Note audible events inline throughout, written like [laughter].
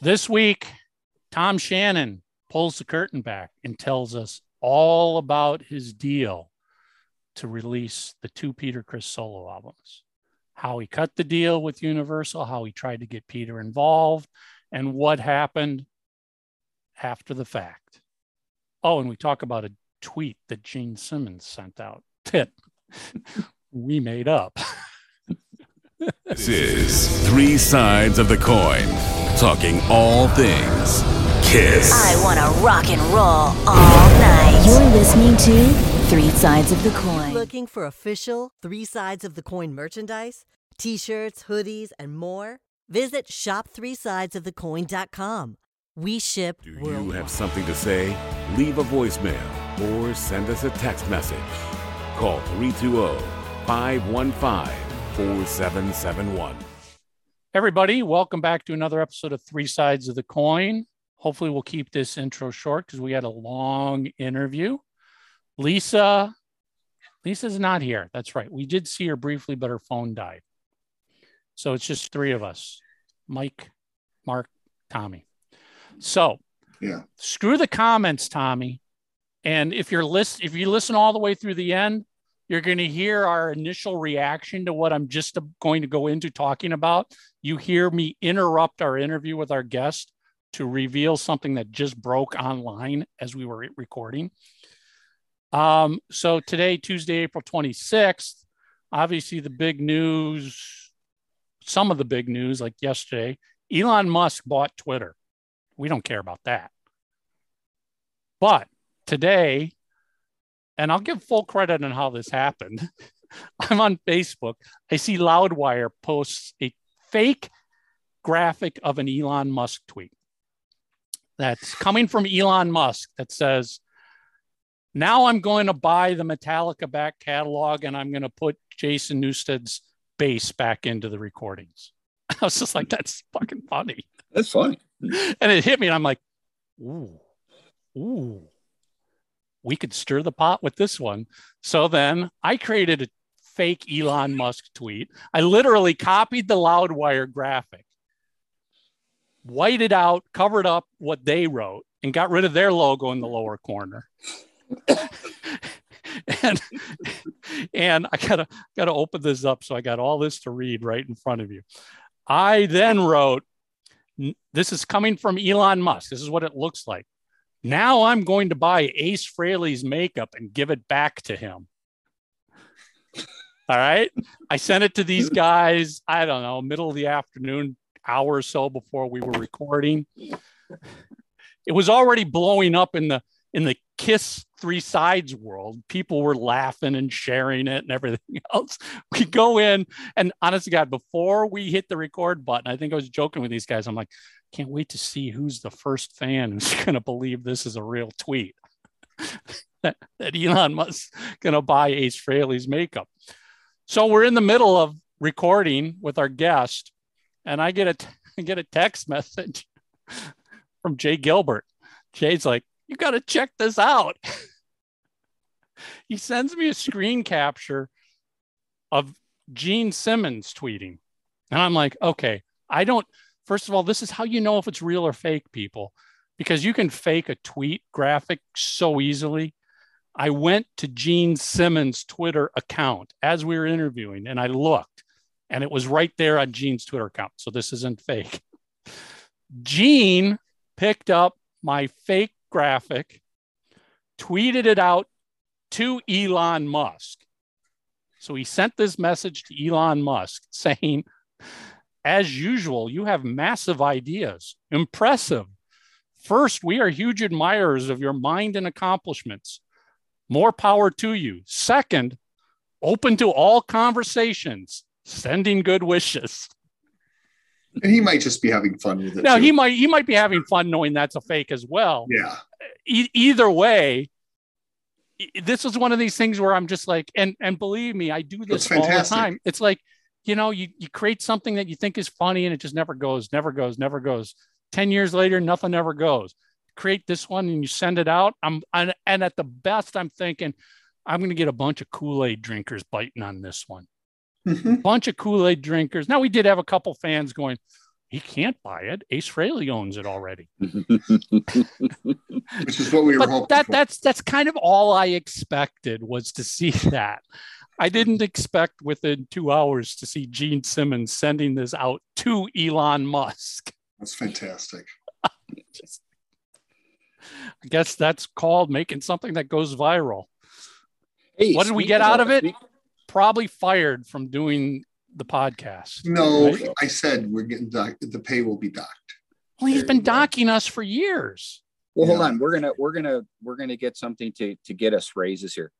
This week, Tom Shannon pulls the curtain back and tells us all about his deal to release the two Peter Criss solo albums. How he cut the deal with Universal, how he tried to get Peter involved, and what happened after the fact. Oh, and we talk about a tweet that Gene Simmons sent out that [laughs] we made up. This is Three Sides of the Coin, talking all things Kiss. I want to rock and roll all night. You're listening to Three Sides of the Coin. Looking for official Three Sides of the Coin merchandise? T shirts, hoodies, and more? Visit shop3sidesofthecoin.com. We ship Do you worldwide. have something to say? Leave a voicemail or send us a text message. Call 320 515 4771. Everybody, welcome back to another episode of Three Sides of the Coin. Hopefully, we'll keep this intro short because we had a long interview. Lisa, Lisa's not here. That's right. We did see her briefly, but her phone died. So it's just three of us Mike, Mark, Tommy. So Yeah. screw the comments, Tommy. And if you're list, if you listen all the way through the end, you're going to hear our initial reaction to what I'm just going to go into talking about. You hear me interrupt our interview with our guest to reveal something that just broke online as we were recording. Um, so today, Tuesday, April 26th, obviously the big news, some of the big news, like yesterday, Elon Musk bought Twitter. We don't care about that. But today, and I'll give full credit on how this happened. [laughs] I'm on Facebook. I see Loudwire posts a fake graphic of an Elon Musk tweet that's coming from Elon Musk that says, Now I'm going to buy the Metallica back catalog and I'm going to put Jason Newsted's bass back into the recordings. [laughs] I was just like, That's fucking funny That's funny. and it hit me, and I'm like, ooh, ooh, we could stir the pot with this one. So then I created a fake Elon Musk tweet. I literally copied the Loudwire graphic, whited out, covered up what they wrote, and got rid of their logo in the lower corner. [laughs] and and I gotta gotta open this up. So I got all this to read right in front of you. I then wrote, this is coming from Elon Musk. This is what it looks like. Now I'm going to buy Ace Frehley's makeup and give it back to him. All right. I sent it to these guys, I don't know, middle of the afternoon, hour or so before we were recording. It was already blowing up in the in the Kiss Three Sides world. People were laughing and sharing it and everything [laughs] else. We go in, and honest to God, before we hit the record button, I think I was joking with these guys. I'm like, can't wait to see who's the first fan who's [laughs] going to believe this is a real tweet [laughs] that, Elon Musk's going to buy Ace Frehley's makeup. So we're in the middle of recording with our guest, and I get a I get a text message from Jay Gilbert. Jay's like, "You got to check this out." [laughs] he sends me a screen capture of Gene Simmons tweeting, and I'm like, "Okay, I don't." First of all, this is how you know if it's real or fake, people, because you can fake a tweet graphic so easily. I went to Gene Simmons' Twitter account as we were interviewing and I looked and it was right there on Gene's Twitter account. So this isn't fake. [laughs] Gene picked up my fake graphic, tweeted it out to Elon Musk. So he sent this message to Elon Musk [laughs] saying, as usual, you have massive ideas. Impressive. First, we are huge admirers of your mind and accomplishments. More power to you. Second, open to all conversations, sending good wishes. And he might just be having fun with it. Now too. he might he might be having fun knowing that's a fake as well. Yeah. E- either way, this is one of these things where I'm just like, and and believe me, I do this all the time. It's like, you know, you you create something that you think is funny and it just never goes, never goes, never goes. Ten years later, nothing ever goes. Create this one and you send it out. I'm and, and at the best, I'm thinking, I'm going to get a bunch of Kool Aid drinkers biting on this one Mhm. bunch of Kool Aid drinkers. Now we did have a couple fans going, he can't buy it. Ace Frehley owns it already. [laughs] Which is what we were But hoping that for. that's that's kind of all I expected was to [laughs] see that. I didn't expect within two hours to see Gene Simmons sending this out to Elon Musk. That's fantastic. I guess that's called making something that goes viral. Hey, What did we get out of it? speak- Probably fired from doing the podcast. No, Right? I said we're getting docked. The pay will be docked. Well, he's There been you go. docking us for years. Well, hold Yeah. on. We're gonna we're gonna we're gonna get something to to get us raises here.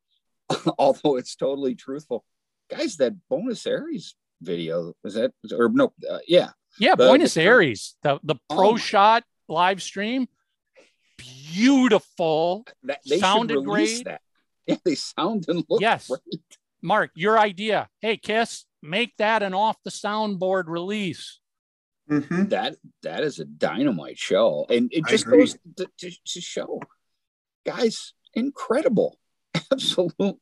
[laughs] Although it's totally truthful, guys. That Buenos Aires video was that or no? Uh, yeah, Yeah, The- Buenos the- Aires, the, the Oh pro my- shot live stream, beautiful. that they Sounded great. that. [laughs] Yeah, they sound and look Yes. great. Mark, your idea. Hey, Kiss, make that an off the soundboard release. hmm That that is a dynamite show, and it just goes to, to, to show, guys, incredible, [laughs] absolute.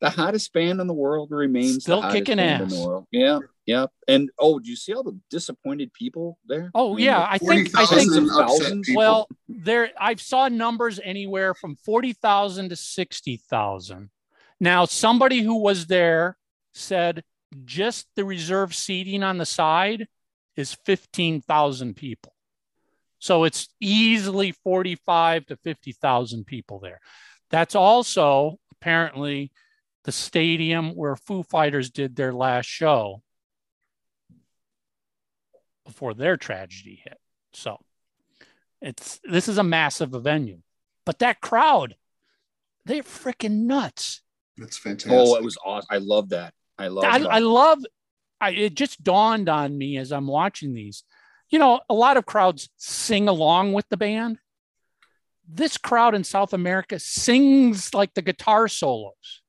The hottest band in the world remains Still the hottest kicking band ass. in the world. Yeah, yeah. And oh, do you see all the disappointed people there? Oh mean, yeah, I think I think 40,000 upset thousands. well, there I've saw numbers anywhere from 40,000 to 60,000. Now, somebody who was there said just the reserve seating on the side is 15,000 people. So it's easily 45 to 50,000 people there. That's also apparently the stadium where Foo Fighters did their last show before their tragedy hit. So it's this is a massive venue. But that crowd, they're freaking nuts. That's fantastic. Oh, it was awesome. I love that. I love. I, that. I love I, it just dawned on me as I'm watching these. You know, a lot of crowds sing along with the band. This crowd in South America sings like the guitar solos.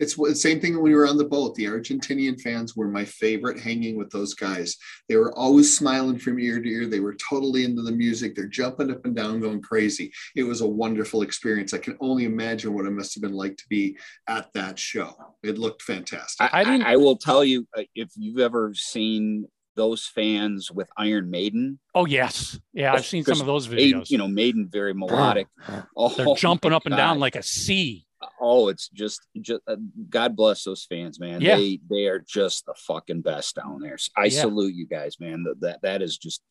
It's the same thing when we were on the boat. The Argentinian fans were my favorite hanging with those guys. They were always smiling from ear to ear. They were totally into the music. They're jumping up and down, going crazy. It was a wonderful experience. I can only imagine what it must have been like to be at that show. It looked fantastic. I, I I, I will tell you uh, if you've ever seen those fans with Iron Maiden, Oh yes, yeah, I've seen some of those Maiden, videos. you know, Maiden very melodic. Oh, They're jumping up and down like a sea. Oh, it's just, just uh, God bless those fans, man. Yeah. They they are just the fucking best down there. I Yeah. salute you guys, man. That that, that is just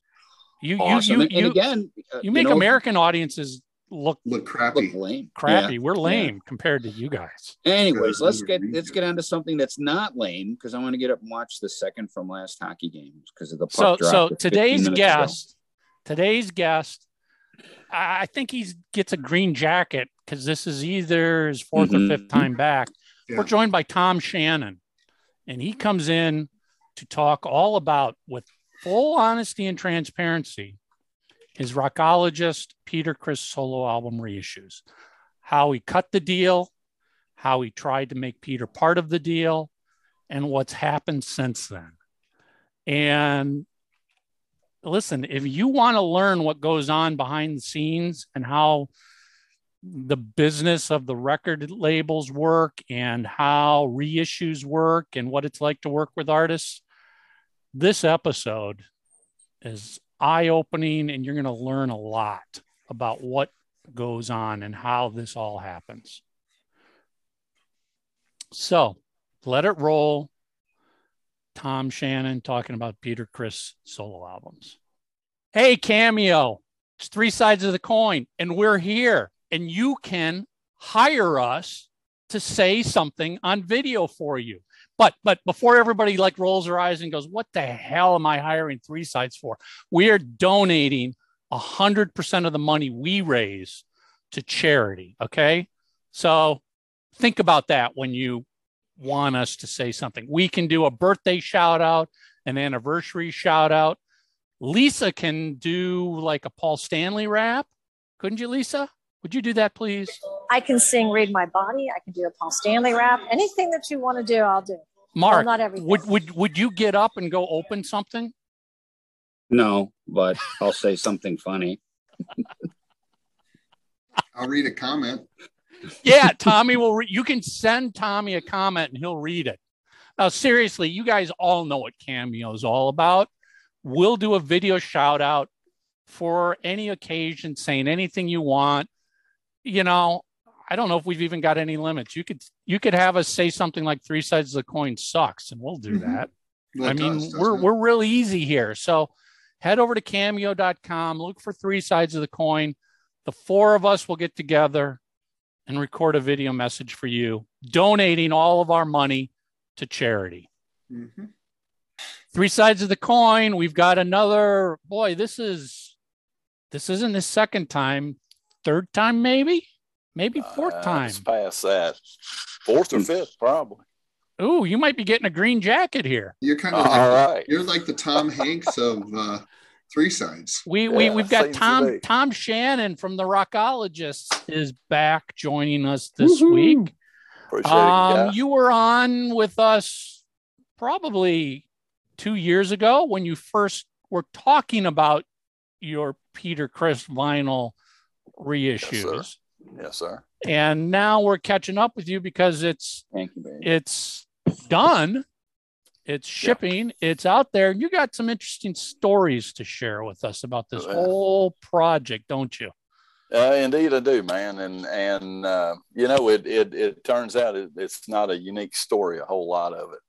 You awesome. you and, you and you, again, uh, you make know, American audiences look Look look crappy. lame. crappy. Yeah. We're yeah. lame compared to you guys. Anyways, let's get let's get on to something that's not lame because I want to get up and watch the second from last hockey game because of the puck So drop so with 15 today's minutes to go. guest, today's guest, I think he gets a green jacket because this is either his 4th Mhm. or fifth time back. Yeah. We're joined by Tom Shannon, and he comes in to talk all about, with full honesty and transparency, his rockologist Peter Criss solo album reissues, how he cut the deal, how he tried to make Peter part of the deal, and what's happened since then. And listen, if you want to learn what goes on behind the scenes and how the business of the record labels work and how reissues work and what it's like to work with artists, this episode is eye opening and you're going to learn a lot about what goes on and how this all happens. So let it roll. Tom Shannon talking about Peter Criss solo albums. Hey, Cameo, it's three sides of the coin, and we're here, and you can hire us to say something on video for you. But but before everybody like rolls their eyes and goes, "What the hell am I hiring three sides for?" We are donating hundred percent of the money we raise to charity. Okay, so think about that when you want us to say something. We can do a birthday shout out, an anniversary shout out. Lisa can do like a Paul Stanley rap. Couldn't you, Lisa? Would you do that, please? I can sing Read My Body. I can do a Paul Stanley rap. Anything that you want to do, I'll do. Mark, not everything. would, would, would you get up and go open something? No, but I'll say something funny. I'll read a comment. Yeah, [laughs] Tommy will. Re- you can send Tommy a comment and he'll read it. Now, seriously, you guys all know what Cameo is all about. we'll do a video shout out for any occasion, saying anything you want. You know, I don't know if we've even got any limits. You could you could have us say something like three sides of the coin sucks, and we'll do Mhm. that. I it mean, does, we're it? we're real easy here. So head over to cameo.com, look for three sides of the coin. The four of us will get together and record a video message for you, donating all of our money to charity. Mhm. Three sides of the coin. We've got another boy. This is this isn't the second time, third time, maybe, maybe fourth Uh, time. It's past that. Fourth or fifth, probably. Ooh, you might be getting a green jacket here. You're kind of All like, right. you're like the Tom Hanks of uh, Three Sides. We we Yeah, we've got Tom be. Tom Shannon from the Rockologists is back joining us this week. Appreciate it, Um, guys. you were on with us probably two years ago when you first were talking about your Peter Criss vinyl reissues. Yes, sir. and now we're catching up with you because it's Thank you, it's done. It's shipping. It's out there. You got some interesting stories to share with us about this whole project, don't you? Uh, indeed, I do, man. And and uh, you know, it it it turns out it, it's not a unique story. A whole lot of it,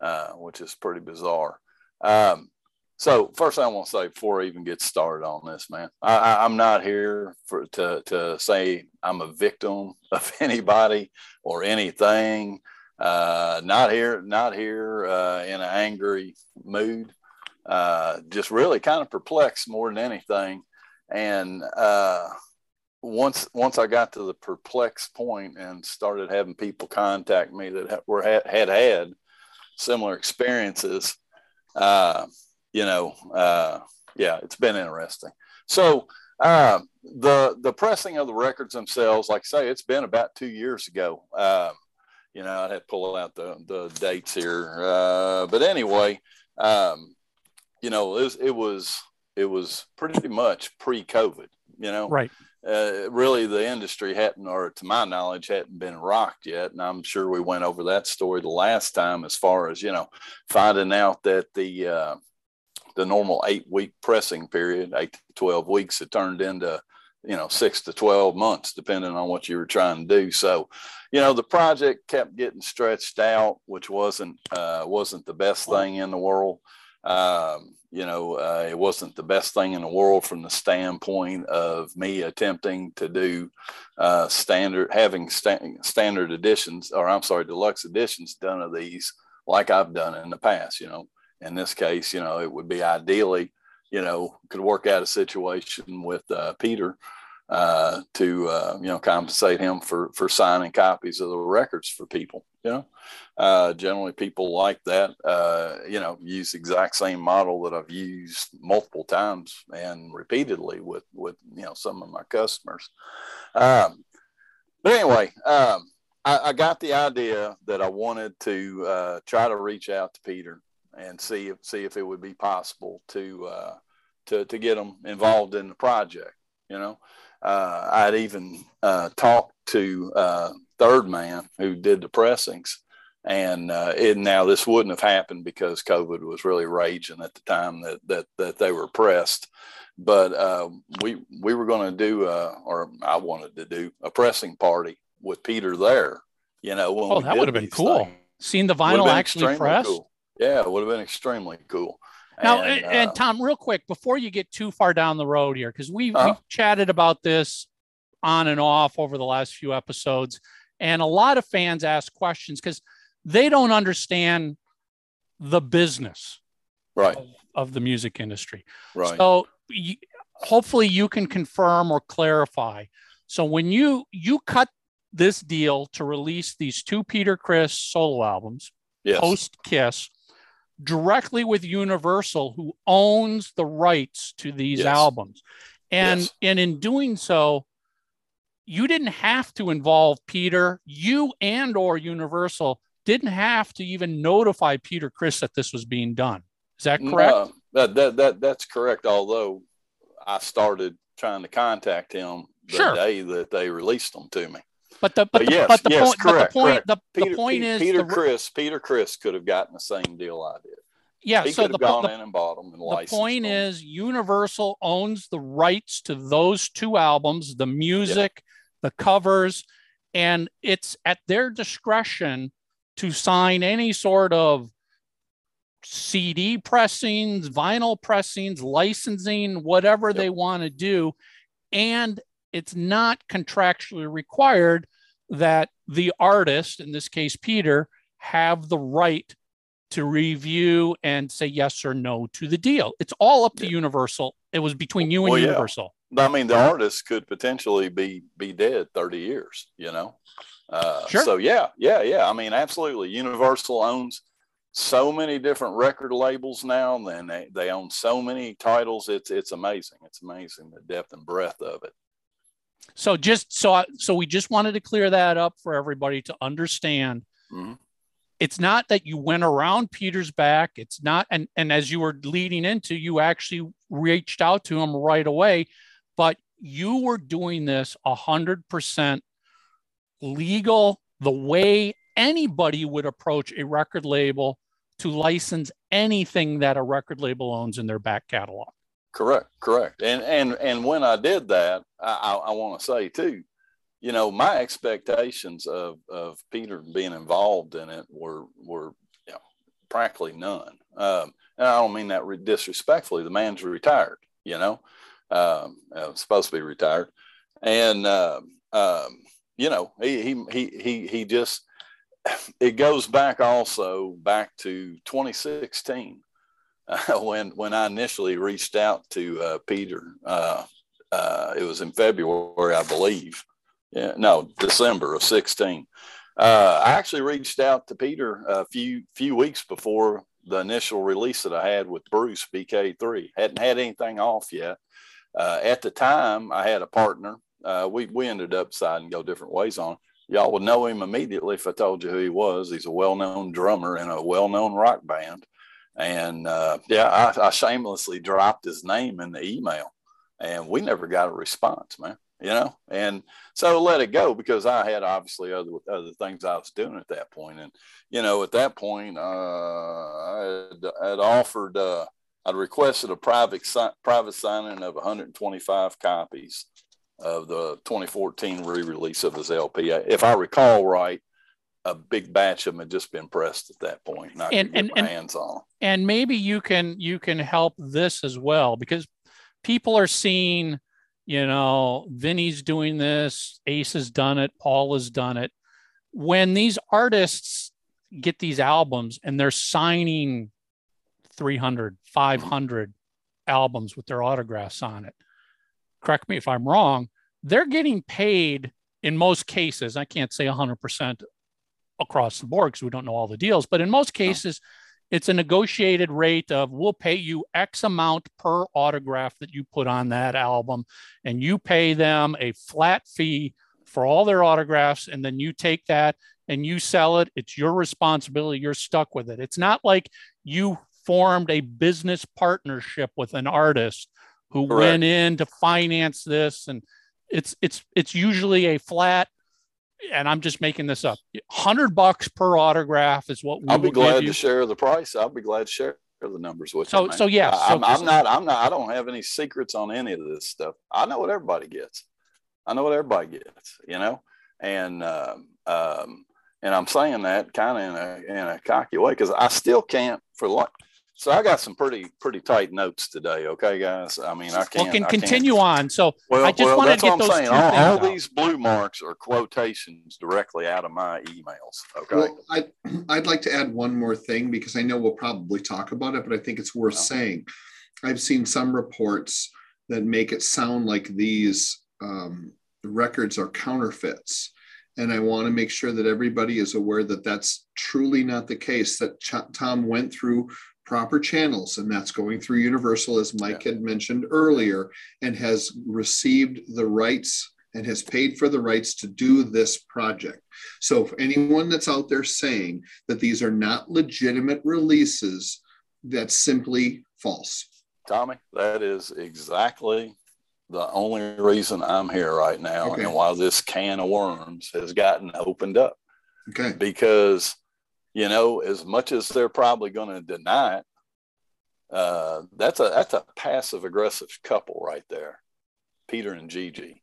uh, which is pretty bizarre. Um, so first, I want to say before I even get started on this, man, I, I, I'm not here for to to say I'm a victim [laughs] of anybody or anything. Uh, not here, not here uh, in an angry mood. Uh, just really kind of perplexed more than anything. And uh, once once I got to the perplexed point and started having people contact me that were had had, similar experiences, uh, you know, uh, yeah, it's been interesting. So the the pressing of the records themselves, like I say, it's been about two years ago. You know, I'd have to pull out the the dates here, uh, but anyway, um, you know, it was it was it was pretty much pre-COVID. You know, Right. uh, really the industry hadn't, or to my knowledge, hadn't been rocked yet. And I'm sure we went over that story the last time, as far as you know, finding out that the uh, the normal eight week pressing period, eight to twelve weeks, had turned into you know six to twelve months, depending on what you were trying to do. So, you know, the project kept getting stretched out, which wasn't uh, wasn't the best thing in the world. Um, you know, uh, it wasn't the best thing in the world from the standpoint of me attempting to do uh, standard, having sta- standard editions, or I'm sorry, deluxe editions done of these like I've done in the past. You know, in this case, you know, it would be ideally, you know, could work out a situation with uh, Peter uh, to uh, you know compensate him for for signing copies of the records for people. You know, uh, generally people like that. Uh, you know, use the exact same model that I've used multiple times and repeatedly with with you know some of my customers. Um, but anyway, um, I, I got the idea that I wanted to uh, try to reach out to Peter and see if see if it would be possible to uh, to to get them involved in the project. You know, uh, I'd even uh, talked to uh, Third Man who did the pressings, and uh, it, now this wouldn't have happened because COVID was really raging at the time that that that they were pressed. But uh, we we were going to do, or I wanted to do a pressing party with Peter there. You know, when Oh, that would have been cool. things. Seeing the vinyl actually pressed. Cool. Yeah, it would have been extremely cool. Now, And, and, and uh, Tom, real quick, before you get too far down the road here, because we've, Uh-huh. we've chatted about this on and off over the last few episodes, and a lot of fans ask questions because they don't understand the business right, of the music industry. right. So you, hopefully you can confirm or clarify. So when you you cut this deal to release these two Peter Criss solo albums, yes. post Kiss, directly with Universal, who owns the rights to these Yes. albums. And Yes. and in doing so, you didn't have to involve Peter. You and or Universal didn't have to even notify Peter Criss that this was being done. Is that correct? No, that, that that that's correct. Although I started trying to contact him the Sure. day that they released them to me. But the but, But the, yes, but the yes, point but the point correct. the, Peter, the point is Peter the- Criss Peter Criss could have gotten the same deal I did. Yeah. He so could the, have gone the, in and bought them and the point them. is Universal owns the rights to those two albums, the music, the covers, and it's at their discretion to sign any sort of CD pressings, vinyl pressings, licensing, whatever they want to do. And it's not contractually required that the artist, in this case, Peter, have the right to review and say yes or no to the deal. It's all up to Universal. It was between you and Well, yeah. Universal. I mean, the artist could potentially be be dead 30 years, you know? Uh, Sure. So, yeah, yeah, yeah. I mean, absolutely. Universal owns so many different record labels now, and they, they own so many titles. It's it's amazing. It's amazing the depth and breadth of it. So just so I, so we just wanted to clear that up for everybody to understand. Mhm. It's not that you went around Peter's back. It's not, and and as you were leading into, you actually reached out to him right away, but you were doing this a hundred percent legal, the way anybody would approach a record label to license anything that a record label owns in their back catalog. Correct, correct. And and and when I did that, I, I, I want to say too, you know, my expectations of of Peter being involved in it were were you know, practically none. Um, and I don't mean that re- disrespectfully. The man's retired, you know, um, uh, supposed to be retired, and um, um, you know, he he he he he just. [sighs] It goes back also back to 2016 uh, [laughs] when when I initially reached out to uh, Peter. Uh, uh, it was in February, I believe. Yeah, no, December of sixteen. Uh, I actually reached out to Peter a few few weeks before the initial release that I had with Bruce BK3. Hadn't had anything off yet. Uh, at the time, I had a partner. We we ended up deciding to go different ways on. Y'all would know him immediately if I told you who he was. He's a well-known drummer in a well-known rock band. And uh, yeah, I, I shamelessly dropped his name in the email, and we never got a response, man. You know, and so let it go because I had obviously other other things I was doing at that point, and you know, at that point, uh, I had, offered, uh, I'd requested a private si- private signing of 125 copies of the 2014 re-release of his LP. If I recall right, a big batch of them had just been pressed at that point, and I And- and- hands on. and maybe you can you can help this as well because people are seeing you know vinny's doing this ace has done it paul has done it when these artists get these albums and they're signing 300 500 albums with their autographs on it correct me if i'm wrong they're getting paid in most cases i can't say 100% across the board because we don't know all the deals but in most cases it's a negotiated rate of we'll pay you X amount per autograph that you put on that album, and you pay them a flat fee for all their autographs, and then you take that and you sell it. It's your responsibility. You're stuck with it. It's not like you formed a business partnership with an artist who Correct. went in to finance this, and it's it's it's usually a flat. And I'm just making this up. Hundred bucks per autograph is what we I'll be glad to share the price. I'll be glad to share the numbers with So- you. man. so yeah, I- so- I'm not. I'm not. I don't have any secrets on any of this stuff. I know what everybody gets. I know what everybody gets. You know, and um, um, and I'm saying that kind of in a in a cocky way because I still can't for like. So I got some pretty pretty tight notes today. Okay, guys. I mean, I can't. Well, can I can't- continue on. So Well, I just well, wanted to get those saying. two All, all these blue marks are quotations directly out of my emails. Okay. Well, I, [clears throat] I'd like to add one more thing because I know we'll probably talk about it, but I think it's worth Yeah. saying. I've seen some reports that make it sound like these um, records are counterfeits. And I want to make sure that everybody is aware that that's truly not the case, that Ch- Tom went through proper channels, and that's going through Universal, as Mike had mentioned earlier, and has received the rights and has paid for the rights to do this project. So, if anyone that's out there saying that these are not legitimate releases, that's simply false. Tommy, that is exactly the only reason I'm here right now Okay. and why this can of worms has gotten opened up. Okay. Because, you know, as much as they're probably going to deny it, uh, that's a that's a passive aggressive couple right there, Peter and Gigi,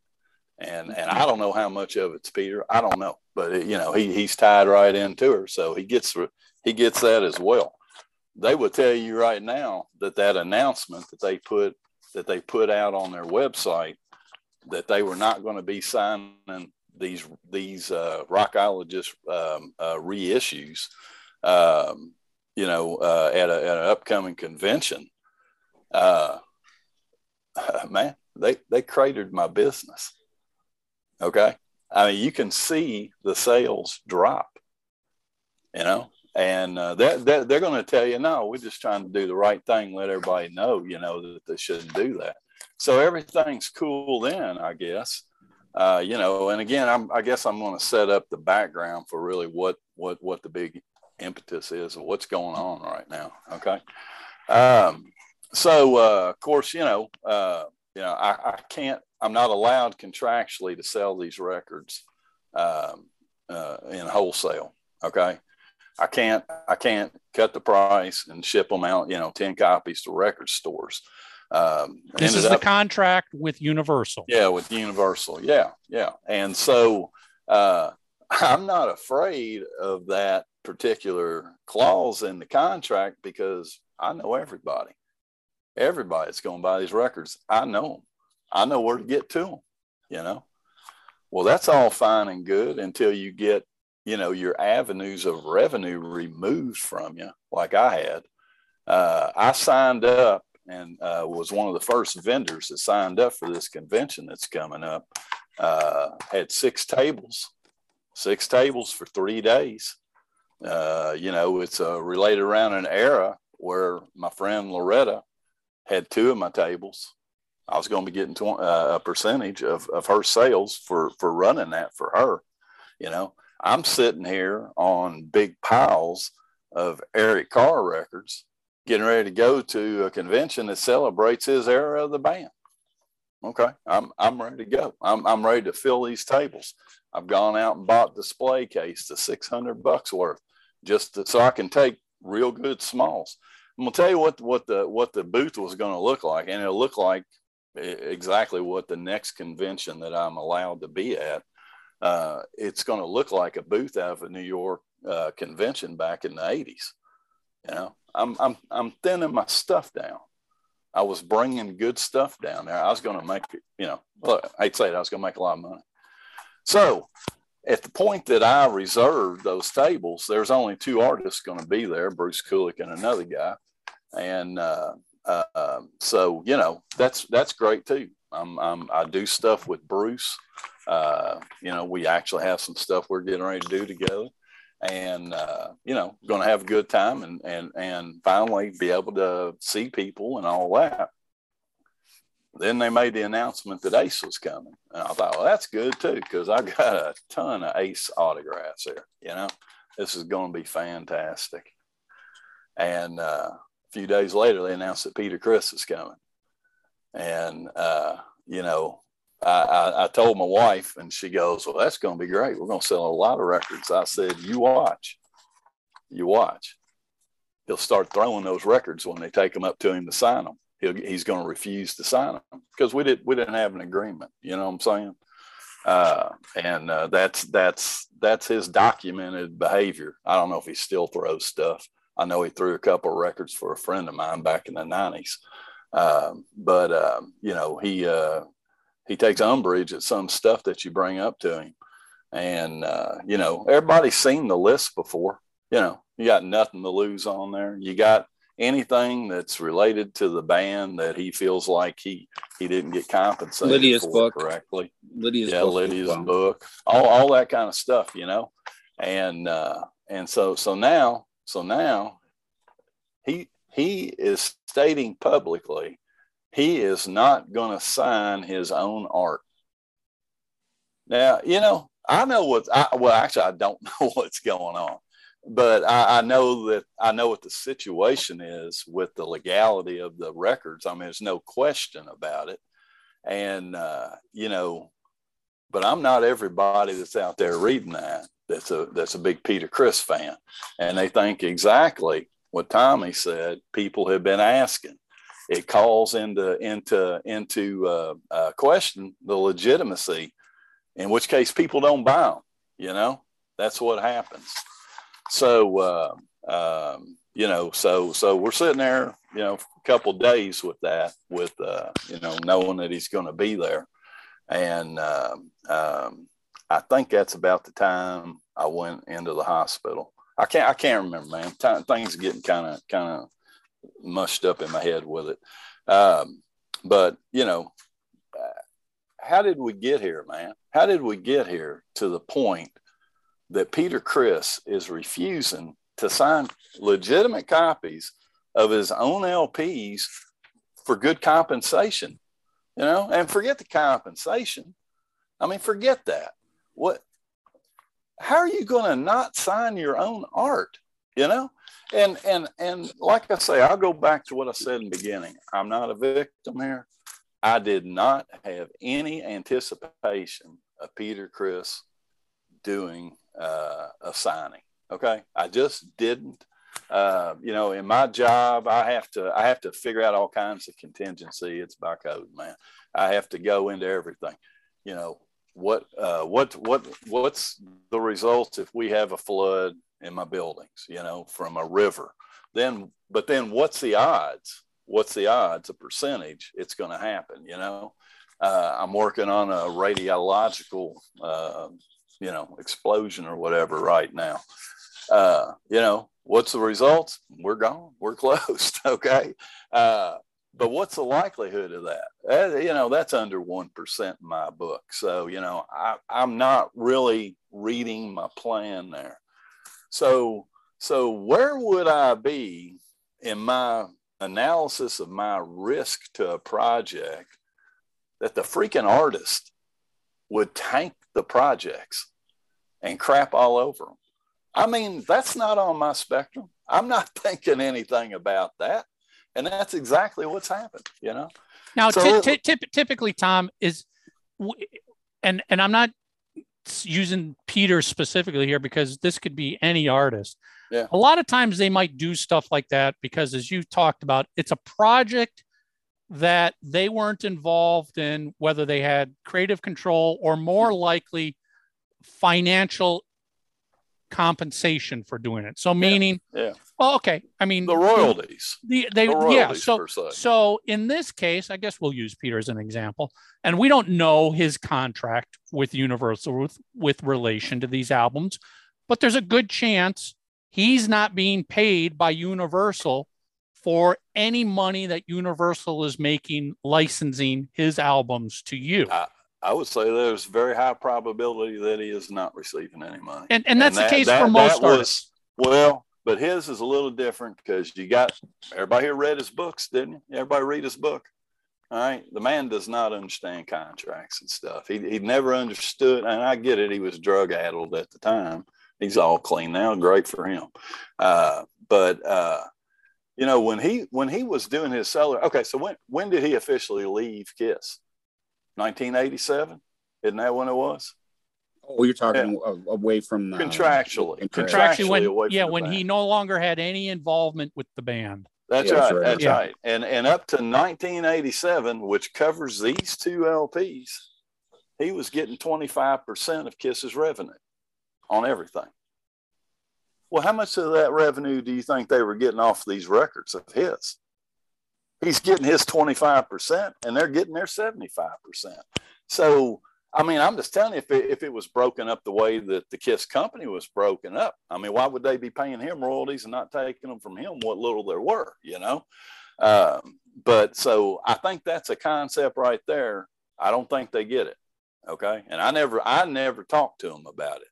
and and I don't know how much of it's Peter. I don't know, but it, you know he he's tied right into her, so he gets he gets that as well. They would tell you right now that that announcement that they put that they put out on their website that they were not going to be signing these these uh, rockologist um, uh, reissues. Um, you know, uh, at, a, at an upcoming convention, uh, [laughs] man, they, they cratered my business. Okay. I mean, you can see the sales drop, you know, and uh, they're, they're, they're going to tell you, no, we're just trying to do the right thing, let everybody know, you know, that they shouldn't do that. So everything's cool then, I guess. Uh, you know, and again, I'm, I guess I'm going to set up the background for really what, what, what the big impetus is of what's going on right now. Okay. Um, so, uh, of course, you know, uh, you know, I, I, can't, I'm not allowed contractually to sell these records um, uh, in wholesale. Okay. I can't, I can't cut the price and ship them out, you know, 10 copies to record stores. Um, this is the contract with Universal. Yeah, with Universal. Yeah, yeah. And so uh, [laughs] I'm not afraid of that particular clause in the contract because I know everybody. Everybody's going to buy these records. I know them. I know where to get to them, you know. Well, that's all fine and good until you get, you know, your avenues of revenue removed from you, like I had. Uh, I signed up and uh, was one of the first vendors that signed up for this convention that's coming up. Uh, had six tables, six tables for three days. Uh, you know, it's uh, related around an era where my friend Loretta had two of my tables. I was going to be getting tw- uh, a percentage of, of her sales for, for running that for her. You know, I'm sitting here on big piles of Eric Carr records, getting ready to go to a convention that celebrates his era of the band. Okay, I'm I'm ready to go. I'm I'm ready to fill these tables. I've gone out and bought display case to 600 bucks worth just to, so I can take real good smalls. I'm gonna tell you what what the what the booth was to look like, and it'll look like exactly what the next convention that I'm allowed to be at. Uh, it's to look like a booth out of a New York uh, convention back in the 80s. You know, I'm I'm I'm thinning my stuff down. I was bringing good stuff down there. I was going to make, you know, look, I'd say it, I was going to make a lot of money. So at the point that I reserved those tables, there's only two artists going to be there, Bruce Kulick and another guy. And uh, uh, um, so, you know, that's, that's great too. I'm, I'm, i do stuff with Bruce. Uh, you know, we actually have some stuff we're getting ready to do together and, uh, you know, going to have a good time and, and, and finally be able to see people and all that then they made the announcement that Ace was coming. And I thought, well, that's good too, because I got a ton of Ace autographs here. You know, this is going to be fantastic. And uh, a few days later, they announced that Peter Criss is coming. And, uh, you know, I, I, told my wife, and she goes, Well, that's going to be great. We're going to sell a lot of records. I said, You watch. You watch. He'll start throwing those records when they take them up to him to sign them He'll, he's going to refuse to sign them because we didn't we didn't have an agreement. You know what I'm saying? Uh, and uh, that's that's that's his documented behavior. I don't know if he still throws stuff. I know he threw a couple of records for a friend of mine back in the '90s, um, but um, you know he uh, he takes umbrage at some stuff that you bring up to him, and uh, you know everybody's seen the list before. You know you got nothing to lose on there. You got anything that's related to the band that he feels like he he didn't get compensated Lydia's for book correctly. Lydia's yeah, book Lydia's book, all all that kind of stuff, you know. And uh, and so so now so now he he is stating publicly he is not going to sign his own art. Now you know I know what I well actually I don't [laughs] know what's going on but I, I, know that I know what the situation is with the legality of the records. I mean, there's no question about it. And, uh, you know, but I'm not everybody that's out there reading that. That's a, that's a big Peter Criss fan. And they think exactly what Tommy said, people have been asking. It calls into into into uh, uh, question the legitimacy, in which case people don't buy them. You know, that's what happens. So uh, um, you know, so so we're sitting there, you know, a couple days with that, with uh, you know, knowing that he's going to be there, and um, um, I think that's about the time I went into the hospital. I can't I can't remember, man. Time, things are getting kind of kind of mushed up in my head with it. Um, but you know, how did we get here, man? How did we get here to the point that Peter Criss is refusing to sign legitimate copies of his own LPs for good compensation? You know, and forget the compensation. I mean, forget that. What how are you going to not sign your own art? You know, and and and like I say, I'll go back to what I said in the beginning. I'm not a victim here. I did not have any anticipation of Peter Criss doing uh, a signing. Okay, I just didn't. Uh, you know, in my job, I have to I have to figure out all kinds of contingency. It's by code, man. I have to go into everything. You know, what uh, what what what's the results if we have a flood in my buildings you know from a river. Then but then what's the odds? What's the odds a percentage it's going to happen you know? Uh, i'm working on a radiological uh, you know explosion or whatever right now. Uh, you know what's the results? We're gone. We're [laughs] closed okay? Uh, but what's the likelihood of that? Uh, you know, that's under 1% in my book. So, you know, I, I'm not really reading my plan there. So, so where would I be in my analysis of my risk to a project that the freaking artist would tank the projects and crap all over them? I mean, that's not on my spectrum. I'm not [laughs] thinking anything about that and that's exactly what's happened you know now so, t- t- typically tom is and and i'm not using peter specifically here because this could be any artist yeah. a lot of times they might do stuff like that because as you talked about it's a project that they weren't involved in whether they had creative control or more likely financial compensation for doing it. So meaning, yeah. yeah. Well, okay. I mean, the royalties. The they the royalties yeah. So so in this case, I guess we'll use Peter as an example, and we don't know his contract with Universal with with relation to these albums, but there's a good chance he's not being paid by Universal for any money that Universal is making licensing his albums to you. Uh, I would say there's very high probability that he is not receiving any money. And and that's and that, the case that, for most artists. Was, well, but his is a little different because you got everybody here read his books, didn't you? Everybody read his book. All right. The man does not understand contracts and stuff. He he never understood, and I get it, he was drug addled at the time. He's all clean now, great for him. Uh, but uh, you know, when he when he was doing his seller, okay, so when when did he officially leave Kiss? 1987. Isn't that when it was? Oh, you're talking yeah. away from the, contractually, uh, contractually, when, yeah, when band. he no longer had any involvement with the band. That's yeah, right. right. That's yeah. right. And and up to 1987, which covers these two LPs, he was getting 25% of Kiss's revenue on everything. Well, how much of that revenue do you think they were getting off these records of his? He's getting his 25% and they're getting their 75%. So, I mean, I'm just telling you, if it, if it was broken up the way that the Kiss company was broken up, I mean, why would they be paying him royalties and not taking them from him what little there were, you know? Um, but so I think that's a concept right there. I don't think they get it. Okay. And I never, I never talked to them about it.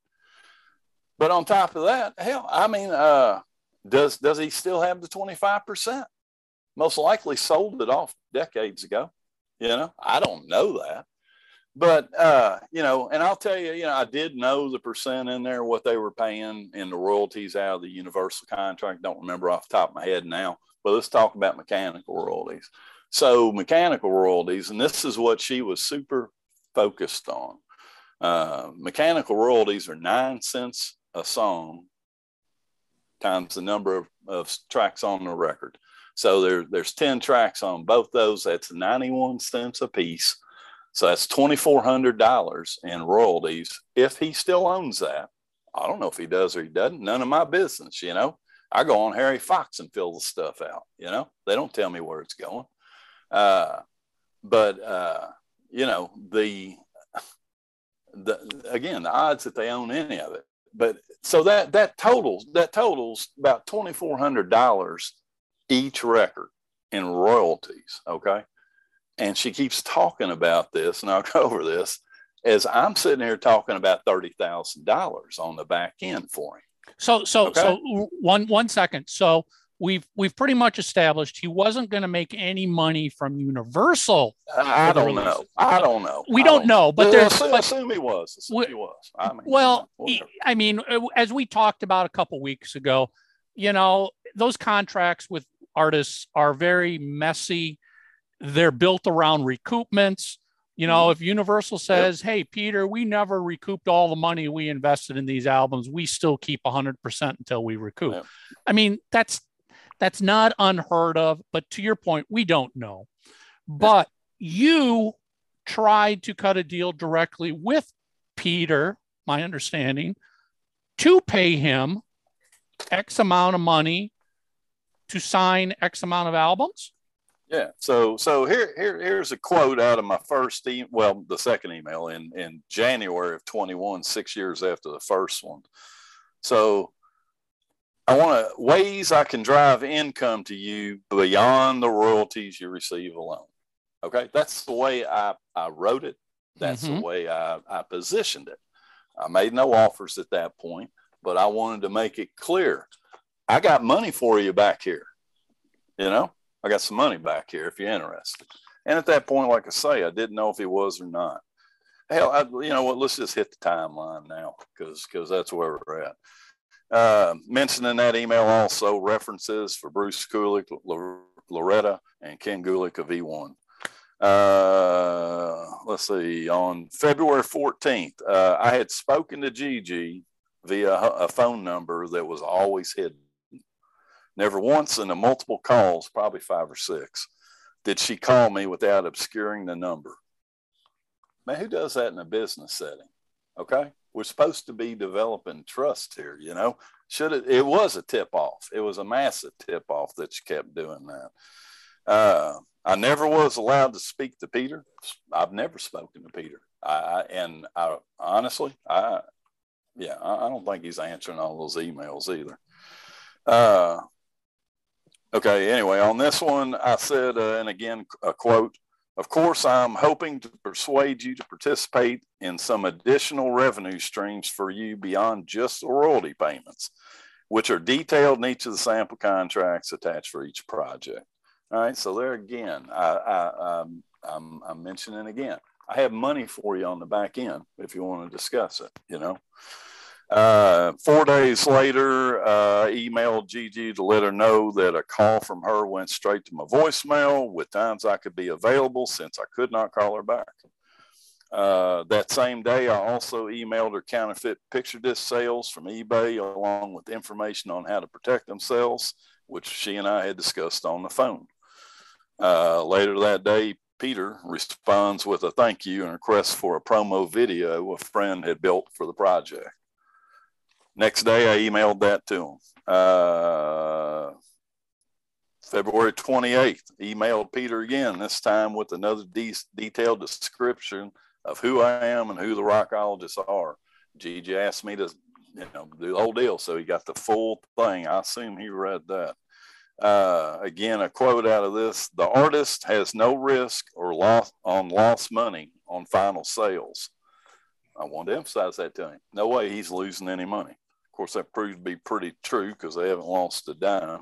But on top of that, hell, I mean, uh, does, does he still have the 25%? Most likely sold it off decades ago. You know, I don't know that. But, uh, you know, and I'll tell you, you know, I did know the percent in there, what they were paying in the royalties out of the Universal contract. Don't remember off the top of my head now, but let's talk about mechanical royalties. So, mechanical royalties, and this is what she was super focused on. Uh, mechanical royalties are nine cents a song times the number of, of tracks on the record. So there, there's 10 tracks on both those. That's 91 cents a piece. So that's $2,400 in royalties if he still owns that. I don't know if he does or he doesn't. None of my business, you know. I go on Harry Fox and fill the stuff out, you know. They don't tell me where it's going. Uh, but, uh, you know, the, the, again, the odds that they own any of it. But so that, that totals, that totals about $2,400 each record in royalties. Okay. And she keeps talking about this, and I'll [laughs] go over this as I'm sitting here talking about thirty thousand dollars on the back end for him. So so okay? so one one second. So we've we've pretty much established he wasn't going to make any money from Universal. I, don't know. I don't know. We don't, don't, know, but there's assume, but, assume he was. Assume we, he was. I mean, well, I mean, as we talked about a couple weeks ago, you know, those contracts with artists are very messy. They're built around recoupments. You know, mm-hmm. if Universal says, yep. "Hey, Peter, we never recouped all the money we invested in these albums. We still keep 100% until we recoup." Yep. I mean, that's that's not unheard of, but to your point, we don't know. But you tried to cut a deal directly with Peter, my understanding, to pay him X amount of money to sign X amount of albums? Yeah. So so here here here's a quote out of my first e- well the second email in in January of 21, six years after the first one. So I want to ways I can drive income to you beyond the royalties you receive alone. Okay, that's the way I I wrote it. That's mm-hmm. the way I I positioned it. I made no offers at that point, but I wanted to make it clear I got money for you back here. You know, I got some money back here if you're interested. And at that point, like I say, I didn't know if he was or not. Hell, I, you know what? Let's just hit the timeline now because because that's where we're at. Uh, that email also references for Bruce Kulick, Loretta, and Ken Gulick of E1. Uh, let's see, on February 14th, uh, I had spoken to Gigi via a phone number that was always hidden. Never once in the multiple calls, probably five or six, did she call me without obscuring the number. Man, who does that in a business setting? Okay. We're supposed to be developing trust here, you know. Should it it was a tip off. It was a massive tip off that she kept doing that. Uh, I never was allowed to speak to Peter. I've never spoken to Peter. I, and I honestly, I yeah, I, don't think he's answering all those emails either. Uh, Okay, anyway, on this one, I said, uh, and again, a quote Of course, I'm hoping to persuade you to participate in some additional revenue streams for you beyond just the royalty payments, which are detailed in each of the sample contracts attached for each project. All right, so there again, I, I, I'm, I'm, I'm mentioning again, I have money for you on the back end if you want to discuss it, you know. Uh, four days later, uh, emailed Gigi to let her know that a call from her went straight to my voicemail with times I could be available since I could not call her back. Uh, that same day, I also emailed her counterfeit picture disc sales from eBay along with information on how to protect themselves, which she and I had discussed on the phone. Uh, later that day, Peter responds with a thank you and request for a promo video a friend had built for the project. Next day, I emailed that to him. Uh, February 28th, emailed Peter again, this time with another de- detailed description of who I am and who the rockologists are. Gigi asked me to, you know, do the whole deal. So he got the full thing. I assume he read that. Uh, again, a quote out of this the artist has no risk or loss on lost money on final sales. I want to emphasize that to him. No way he's losing any money course, that proved to be pretty true because they haven't lost a dime.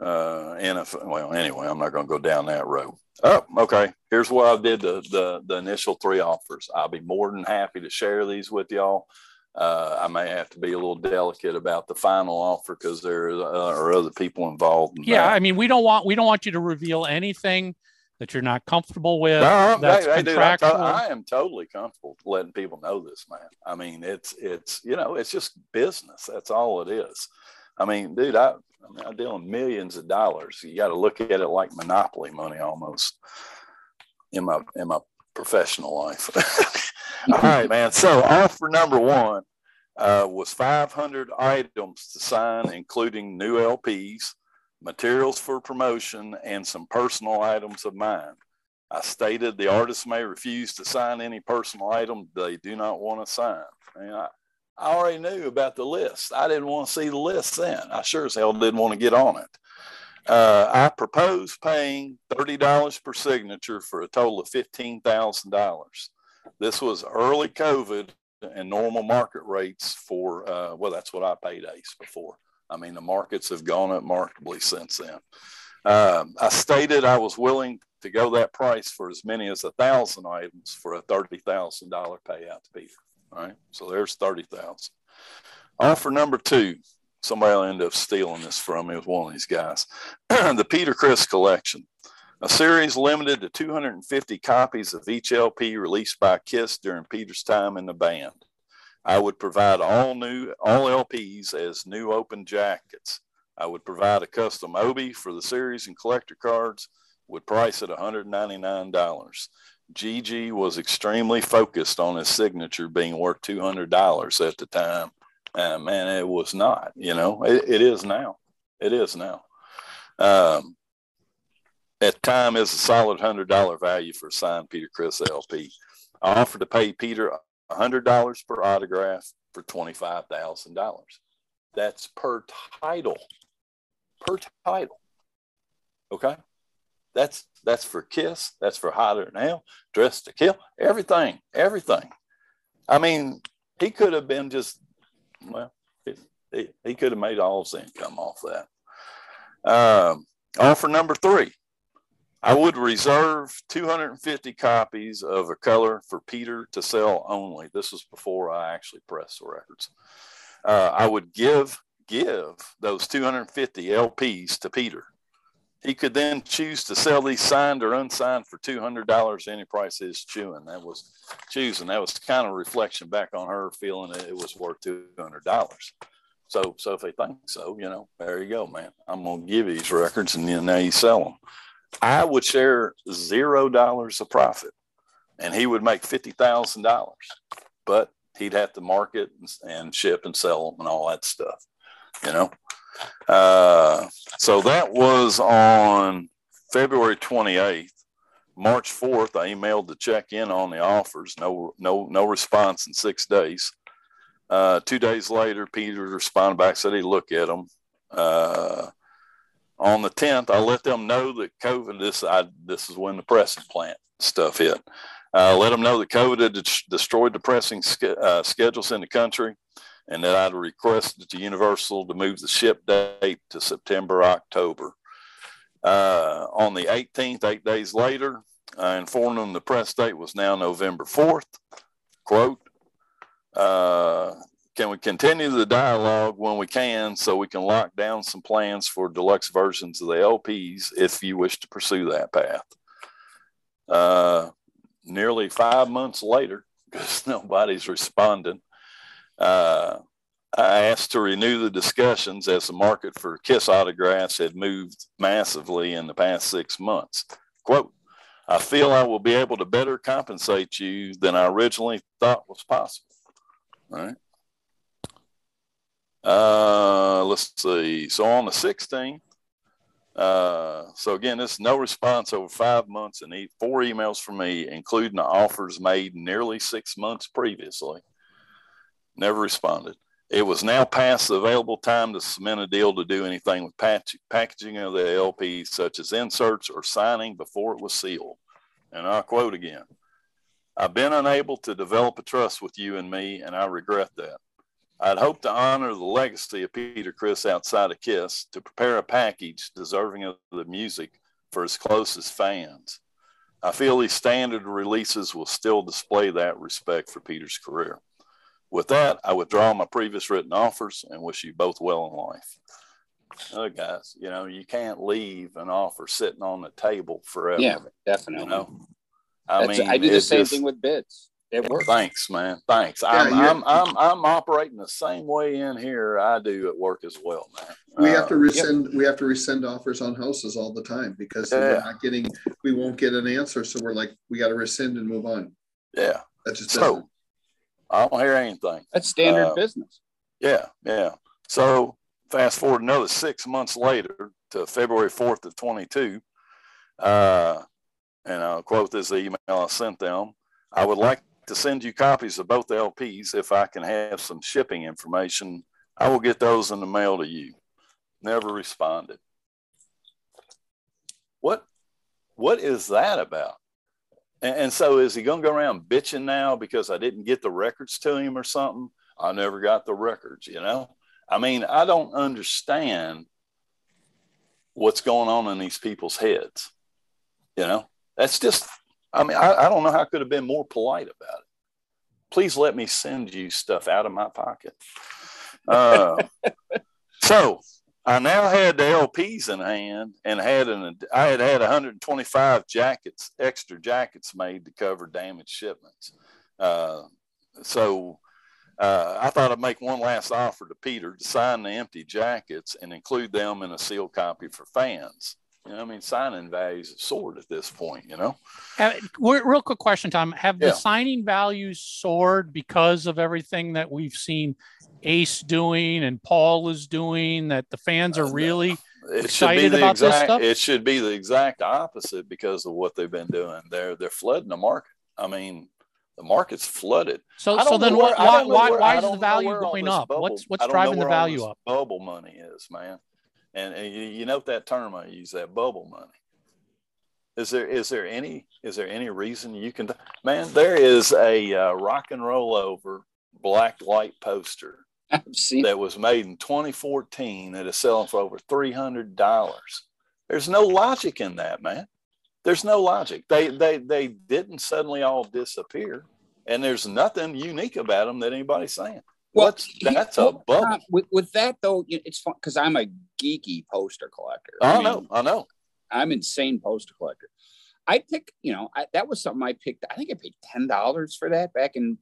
Uh, and if, well, anyway, I'm not going to go down that road. Oh, okay. Here's what I did the, the, the initial three offers. I'll be more than happy to share these with y'all. Uh, I may have to be a little delicate about the final offer because there are other people involved. In yeah, that. I mean, we don't want we don't want you to reveal anything that you're not comfortable with. No, that's I, contractual. Dude, to- I am totally comfortable letting people know this, man. I mean, it's it's you know, it's just business. That's all it is. I mean, dude, I, I mean, I deal in millions of dollars. You got to look at it like monopoly money almost in my in my professional life. [laughs] All right, man. So offer number one uh, was 500 items to sign, including new LPs, materials for promotion, and some personal items of mine. I stated the artist may refuse to sign any personal item they do not want to sign. And I, I already knew about the list. I didn't want to see the list then. I sure as hell didn't want to get on it. Uh, I proposed paying $30 per signature for a total of $15,000. This was early COVID and normal market rates for, uh, well, that's what I paid Ace before. I mean, the markets have gone up markedly since then. Um, I stated I was willing to go that price for as many as a thousand items for a $30,000 payout to Peter. All right. So there's 30,000. Offer number two, somebody will end up stealing this from me with one of these guys. [clears throat] the Peter Criss collection, a series limited to 250 copies of each LP released by Kiss during Peter's time in the band. I would provide all new all LPs as new open jackets. I would provide a custom Obi for the series and collector cards, would price at $199. Gigi was extremely focused on his signature being worth $200 at the time. And man, it was not, you know, it, it is now. It is now. Um, at time is a solid $100 value for signed Peter Criss LP. I offered to pay Peter $100 per autograph for $25,000. That's per title. Per title. Okay? That's that's for Kiss. That's for Hotter Hell, Dressed to Kill, everything, everything. I mean, he could have been just well, he, he could have made all his income off that. Um, offer number three. I would reserve 250 copies of a color for Peter to sell only. This was before I actually pressed the records. Uh, I would give give those 250 LPs to Peter he could then choose to sell these signed or unsigned for two hundred dollars any price is chewing. That was choosing. That was kind of reflection back on her feeling that it was worth two hundred dollars. So so if they think so, you know, there you go, man. I'm gonna give you these records and then now you sell them. I would share zero dollars of profit, and he would make fifty thousand dollars, but he'd have to market and ship and sell them and all that stuff, you know. Uh, so that was on February 28th. March 4th, I emailed to check in on the offers. No, no, no response in six days. Uh, two days later, Peter responded back, said he'd look at them. Uh, on the 10th, I let them know that COVID, this, I, this is when the pressing plant stuff hit. Uh, let them know that COVID had destroyed the pressing ske- uh, schedules in the country and that I'd requested to Universal to move the ship date to September, October. Uh, on the 18th, eight days later, I informed them the press date was now November 4th. Quote, uh, can we continue the dialogue when we can so we can lock down some plans for deluxe versions of the LPs if you wish to pursue that path? Uh, nearly five months later, [laughs] because nobody's responding, uh, I asked to renew the discussions as the market for KISS autographs had moved massively in the past six months. Quote, I feel I will be able to better compensate you than I originally thought was possible. All right. Uh, let's see. So on the 16th, uh, so again, this no response over five months and four emails from me, including the offers made nearly six months previously never responded. It was now past the available time to cement a deal to do anything with patch- packaging of the LP, such as inserts or signing before it was sealed. And I'll quote again I've been unable to develop a trust with you and me, and I regret that. I'd hope to honor the legacy of Peter Criss outside of Kiss to prepare a package deserving of the music for his closest fans. I feel these standard releases will still display that respect for Peter's career. With that, I withdraw my previous written offers and wish you both well in life. Oh, guys, you know, you can't leave an offer sitting on the table forever. Yeah, definitely. You know, I That's, mean, I do the same just- thing with bids. It works. Thanks, man. Thanks. I'm, I'm I'm I'm operating the same way in here I do at work as well, man. We have to Uh, rescind, we have to rescind offers on houses all the time because we're not getting, we won't get an answer. So we're like, we gotta rescind and move on. Yeah. That's just. So I don't hear anything. That's standard Uh, business. Yeah, yeah. So fast forward another six months later to February 4th of 22. Uh, and I'll quote this email I sent them. I would like to send you copies of both LPs if I can have some shipping information. I will get those in the mail to you. Never responded. What what is that about? And, and so is he gonna go around bitching now because I didn't get the records to him or something? I never got the records, you know? I mean, I don't understand what's going on in these people's heads. You know, that's just, I mean, I, I don't know how I could have been more polite about it. Please let me send you stuff out of my pocket. Uh, [laughs] so I now had the LPs in hand and had an, I had had 125 jackets, extra jackets made to cover damaged shipments. Uh, so uh, I thought I'd make one last offer to Peter to sign the empty jackets and include them in a sealed copy for fans. You know, I mean, signing values have soared at this point, you know? Uh, real quick question, Tom. Have Yeah. the signing values soared because of everything that we've seen Ace doing and Paul is doing? That the fans Uh, are really It Excited should be the about this exact, stuff? It should be the exact opposite because of what they've been doing. They're they're flooding the market. I mean, the market's flooded. so. So then, where- Why? Why, where- why is the value going up? bubble- what's What's driving the value up? Bubble money is, man. And, and you, you note that term I use, that bubble money. Is there is there any is there any reason you can man? There is a uh, rock and roll over black light poster [laughs] that was made in 2014 that is selling for over $300. There's no logic in that, man. There's no logic. They they they didn't suddenly all disappear, and there's nothing unique about them that anybody's saying. Well, What's that's a bubble. With, with that though, it's fun because I'm a geeky poster collector. I mean, know, I know. I'm insane poster collector. I pick, you know, I, that was something I picked. I think I paid ten dollars for that back in,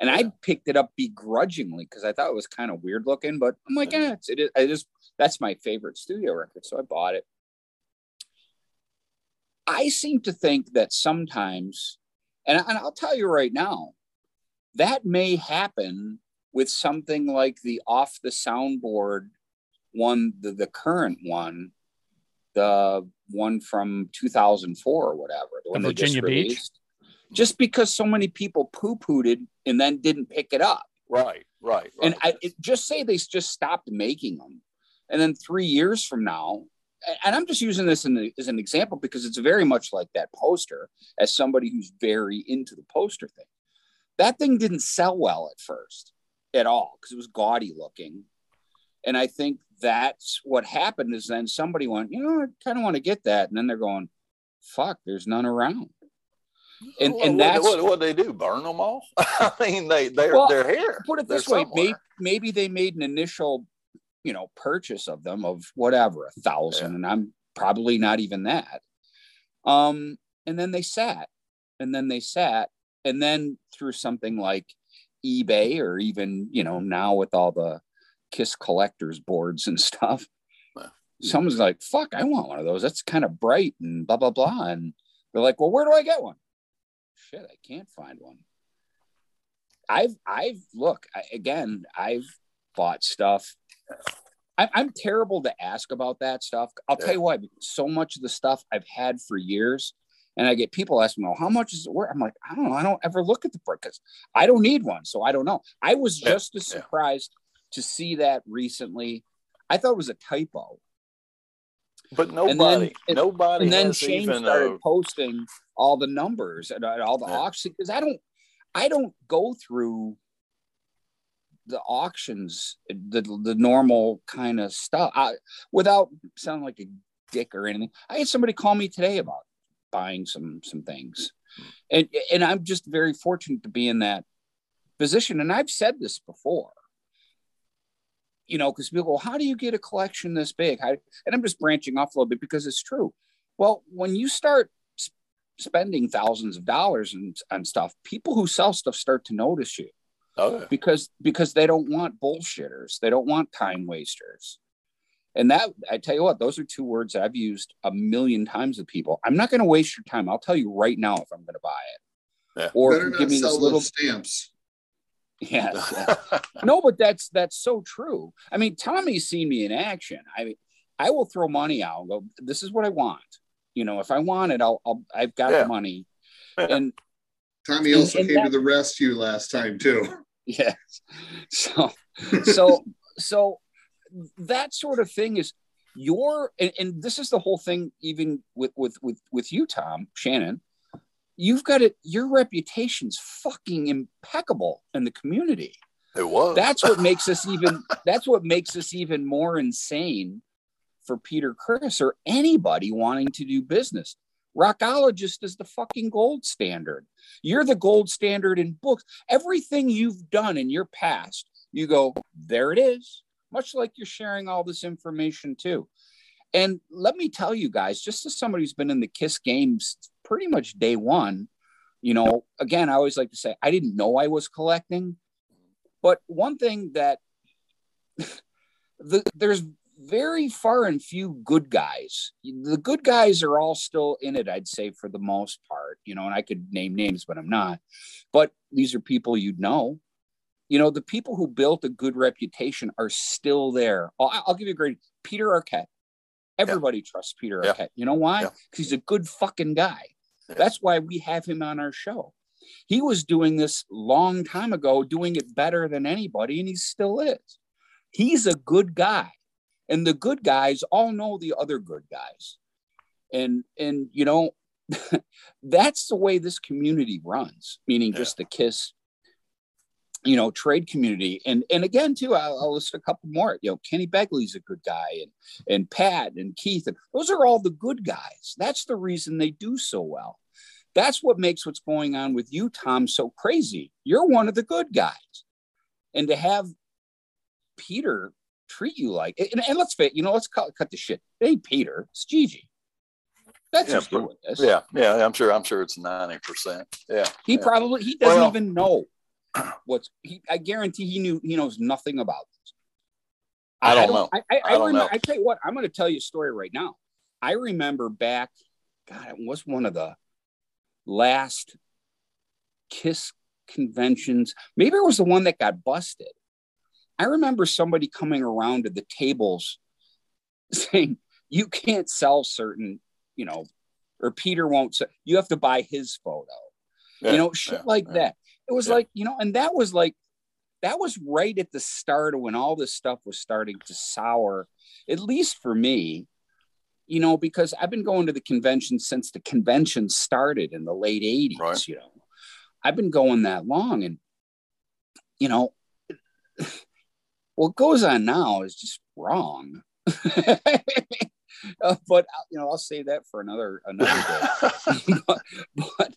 and I picked it up begrudgingly because I thought it was kind of weird looking. But I'm like, yeah, it's, it is. I just that's my favorite studio record, so I bought it. I seem to think that sometimes, and, and I'll tell you right now, that may happen with something like the off the soundboard one, the, the current one, the one from 2004 or whatever, the, one they just Virginia Beach? released. Just because so many people poo pooed it and then didn't pick it up. Right, right, right. And I it, just say they just stopped making them. And then three years from now, and I'm just using this in the, as an example because it's very much like that poster as somebody who's very into the poster thing. That thing didn't sell well at first at all because it was gaudy looking. And I think that's what happened is then somebody went, you know, I kind of want to get that. And then they're going, fuck, there's none around. And, What- and what, that's what, what they do? Burn them all? [laughs] I mean, they they're Well, they're here. put it They're this way maybe, maybe they made an initial you know purchase of them of whatever a thousand and i'm probably not even that um and then they sat and then they sat and then through something like ebay or even you know now with all the kiss collectors boards and stuff someone's like fuck i want one of those that's kind of bright and blah blah blah and they're like well where do i get one shit i can't find one I've I've look I, again. I've bought stuff. I, I'm terrible to ask about that stuff. I'll tell you why. So much of the stuff I've had for years, and I get people asking, "Well, how much is it worth?" I'm like, I don't know. I don't ever look at the price because I don't need one, so I don't know. I was Yeah, just as yeah. surprised to see that recently. I thought it was a typo. But And nobody, then nobody and then Shane even started a, posting all the numbers and uh, all the Yeah. auctions because I don't I don't go through the auctions the the normal kind of stuff I, without sounding like a dick or anything. I had somebody call me today about buying some some things, and and I'm just very fortunate to be in that position. And I've said this before. You know, because people go, "How do you get a collection this big?" How, and I'm just branching off a little bit because it's true. Well, when you start s- spending thousands of dollars and on stuff, people who sell stuff start to notice you Oh, yeah. because because they don't want bullshitters. They don't want time wasters. And that I tell you what, those are two words I've used a million times with people. I'm not going to waste your time. I'll tell you right now if I'm going to buy it. Yeah. Or give me sell this little stamps. Yes. [laughs] no, but that's that's so true. I mean, Tommy's seen me in action. I mean, I will throw money out and go, this is what I want. You know, if I want it, I'll, I'll I've got Yeah. the money. And Tommy And- also and came that- to the rescue last time too. [laughs] yes. So so so that sort of thing is your and, and this is the whole thing even with with with with you tom shannon you've got it your reputation's fucking impeccable in the community. It was. that's what makes us [laughs] even that's what makes us even more insane for peter criss or anybody wanting to do business. Rockologist is the fucking gold standard. You're the gold standard in books. Everything you've done in your past you go there it is. Much like you're sharing all this information too. And let me tell you guys just as somebody who's been in the kiss games pretty much day one you know again i always like to say i didn't know i was collecting but one thing that [laughs] the, there's very far and few good guys. The good guys are all still in it, I'd say, for the most part. You know, and I could name names, but I'm not. But these are people you'd know. You know, the people who built a good reputation are still there. Oh, I'll, I'll give you a great Peter Arquette. Everybody trusts Peter Yeah. Arquette. You know why? Yeah. Because he's a good fucking guy. Yeah. That's why we have him on our show. He was doing this long time ago, doing it better than anybody, and he still is. He's a good guy. And the good guys all know the other good guys. And and you know, [laughs] that's the way this community runs, meaning just the kiss, you know, trade community. And and again, too, I'll, I'll list a couple more. You know, Kenny Begley's a good guy, and and Pat and Keith, and those are all the good guys. That's the reason they do so well. That's what makes what's going on with you, Tom, so crazy. You're one of the good guys. And to have Peter treat you like and, and let's fit, you know, let's cut, cut the shit. It ain't Peter, it's Gigi. That's Yeah, this. yeah, yeah. I'm sure. I'm sure it's ninety percent. Yeah. He yeah. probably he doesn't Well- even know what's he I guarantee he knew he knows nothing about this. I don't know. I, I, I, I don't remember, know. I tell you what, I'm going to tell you a story right now. I remember back, God, it was one of the last Kiss conventions. Maybe it was the one that got busted. I remember somebody coming around to the tables [laughs] saying, "You can't sell certain, you know, or Peter won't sell. You have to buy his photo." Yeah, you know, shit yeah, like yeah. that. It was like, you know, and that was like, that was right at the start of when all this stuff was starting to sour, at least for me, you know, because I've been going to the convention since the convention started in the late 80s, Right. you know. I've been going that long and, you know, [sighs] what goes on now is just wrong. [laughs] Uh, but you know, I'll say that for another another day [laughs] [laughs] but, but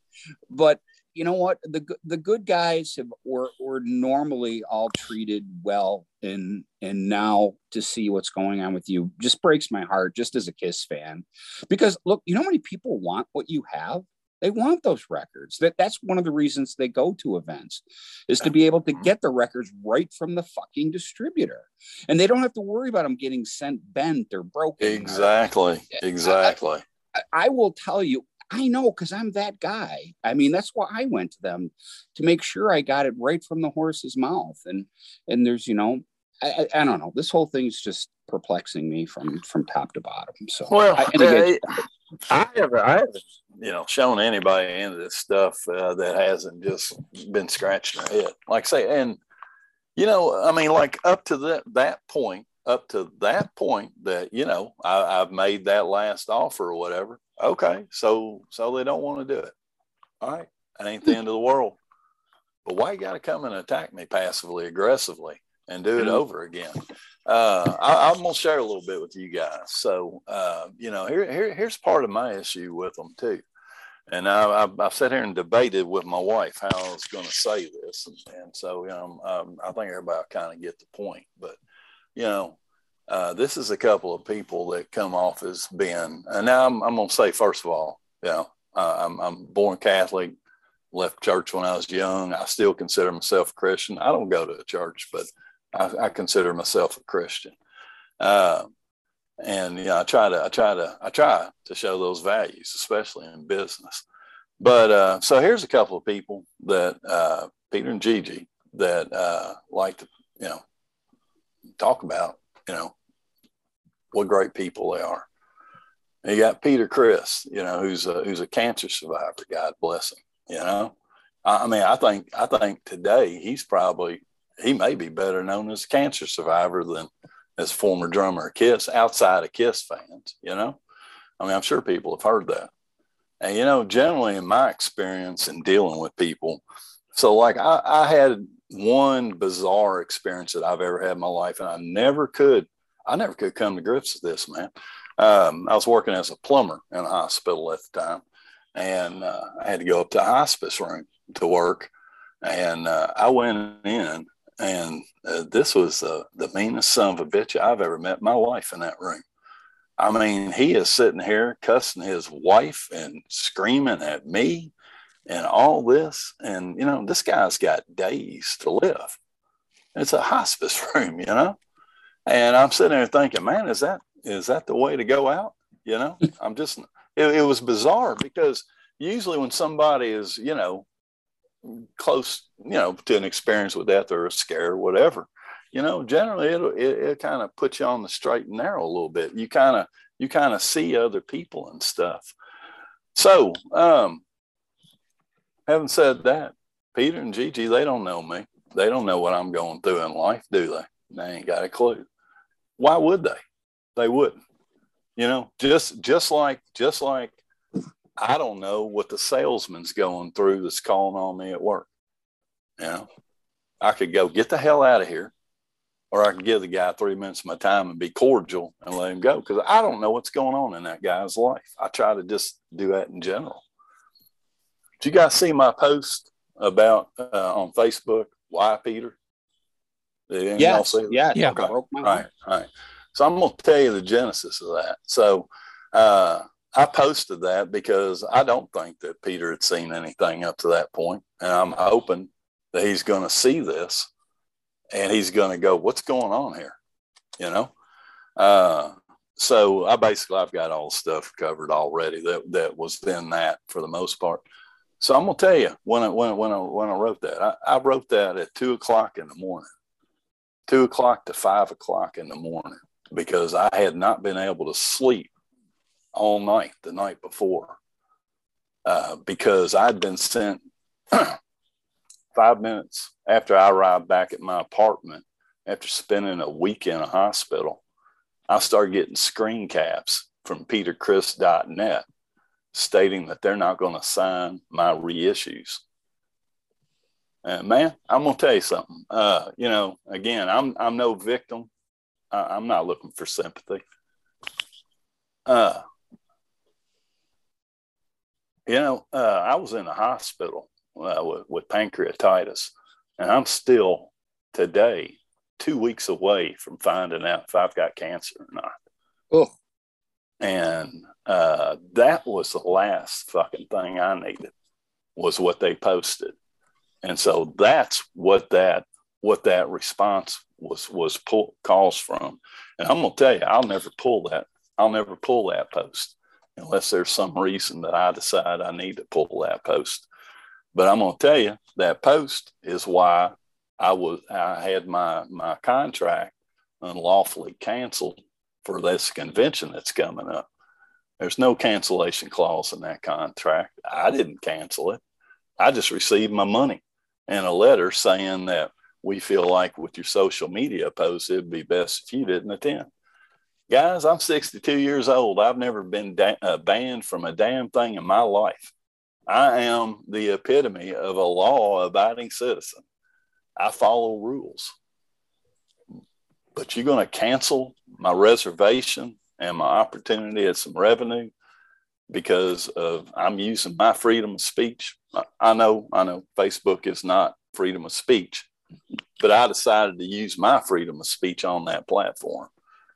but you know what? The good- the good guys have were were normally all treated well and and now to see what's going on with you just breaks my heart just as a kiss fan. Because look you know how many people want what you have? They want those records. That that's one of the reasons they go to events is to be able to mm-hmm. get the records right from the fucking distributor. And they don't have to worry about them getting sent bent or broken or- Exactly. Exactly. I- I will tell you, I know because I'm that guy. I mean, that's why I went to them to make sure I got it right from the horse's mouth. And and there's, you know, I, I, I don't know. This whole thing's just perplexing me from from top to bottom. So Well, I, again, I have, I haven't, you know, shown anybody any of this stuff uh, that hasn't just been scratching their head. Like I say, and you know, I mean, like up to that that point, up to that point, that you know, I, I've made that last offer or whatever. Okay, so so they don't want to do it. All right, that ain't the end of the world. But why you got to come and attack me passively aggressively and do it over again? uh, I, I'm gonna share a little bit with you guys. So, uh, you know, here, here, here's part of my issue with them too. And I, I, I've sat here and debated with my wife how I was going to say this, and, and so you know, um, I think everybody kind of get the point. But you know, uh, this is a couple of people that come off as being, and now I'm, I'm going to say first of all, you know, uh, I'm, I'm born Catholic, left church when I was young. I still consider myself a Christian. I don't go to a church, but I, I consider myself a Christian. Uh, and you know, I try to, I try to, I try to show those values, especially in business. But uh, so here's a couple of people that uh, Peter and Gigi that uh, like to, you know, talk about, you know, what great people they are. And you got Peter Criss, you know, who's a, who's a cancer survivor. God bless him. You know, I, I mean, I think I think today he's probably he may be better known as a cancer survivor than as former drummer Kiss outside of Kiss fans. You know, I mean, I'm sure people have heard that. And you know, generally in my experience in dealing with people, so like I, I had one bizarre experience that I've ever had in my life, and I never could, I never could come to grips with this, man. Um, I was working as a plumber in a hospital at the time, and uh, I had to go up to hospice room to work. And uh, I went in, and uh, this was the meanest son of a bitch I've ever met in my life in that room. I mean, he is sitting here cussing his wife and screaming at me and all this. And, you know, this guy's got days to live. It's a hospice [laughs] room, you know? And I'm sitting there thinking, man, is that is that the way to go out? You know, [laughs] I'm just it, it was bizarre because usually when somebody is, you know, close, you know, to an experience with death or a scare or whatever, you know, generally it'll, it, it kind of puts you on the straight and narrow a little bit. You kind of you kind of see other people and stuff. So, um, having said that, Peter and Gigi, they don't know me. They don't know what I'm going through in life, do they? They ain't got a clue. Why would they? They wouldn't. You know, just just like just like I don't know what the salesman's going through that's calling on me at work. You know, I could go get the hell out of here, or I could give the guy three minutes of my time and be cordial and let him go because I don't know what's going on in that guy's life. I try to just do that in general. Did you guys see my post about uh, on Facebook? Why Peter? Did yes. Yeah. Yeah. Okay. Right. Right. So I'm going to tell you the genesis of that. So uh, I posted that because I don't think that Peter had seen anything up to that point, and I'm hoping that he's going to see this, and he's going to go, "What's going on here?" You know. Uh, so I basically I've got all the stuff covered already that that was in that for the most part. So I'm gonna tell you when I when when I when I wrote that I, I wrote that at two o'clock in the morning, two o'clock to five o'clock in the morning because I had not been able to sleep all night the night before uh, because I'd been sent [clears throat] five minutes after I arrived back at my apartment after spending a week in a hospital. I started getting screen caps from petercriss.net stating that they're not going to sign my reissues. And man, I'm gonna tell you something. Uh, you know, again, I'm I'm no victim I, am not looking for sympathy. Uh, you know, uh, I was in the hospital uh, with, with pancreatitis, and I'm still today two weeks away from finding out if I've got cancer or not. Oh. And uh, that was the last fucking thing I needed was what they posted. And so that's what that what that response was was pull calls from. And I'm gonna tell you, I'll never pull that. I'll never pull that post unless there's some reason that I decide I need to pull that post. But I'm gonna tell you that post is why I was I had my my contract unlawfully canceled for this convention that's coming up. There's no cancellation clause in that contract. I didn't cancel it. I just received my money and a letter saying that we feel like with your social media posts, it'd be best if you didn't attend. Guys, I'm 62 years old. I've never been da- uh, banned from a damn thing in my life. I am the epitome of a law abiding citizen. I follow rules. But you're going to cancel my reservation and my opportunity at some revenue because of I'm using my freedom of speech. I know, I know Facebook is not freedom of speech, but I decided to use my freedom of speech on that platform.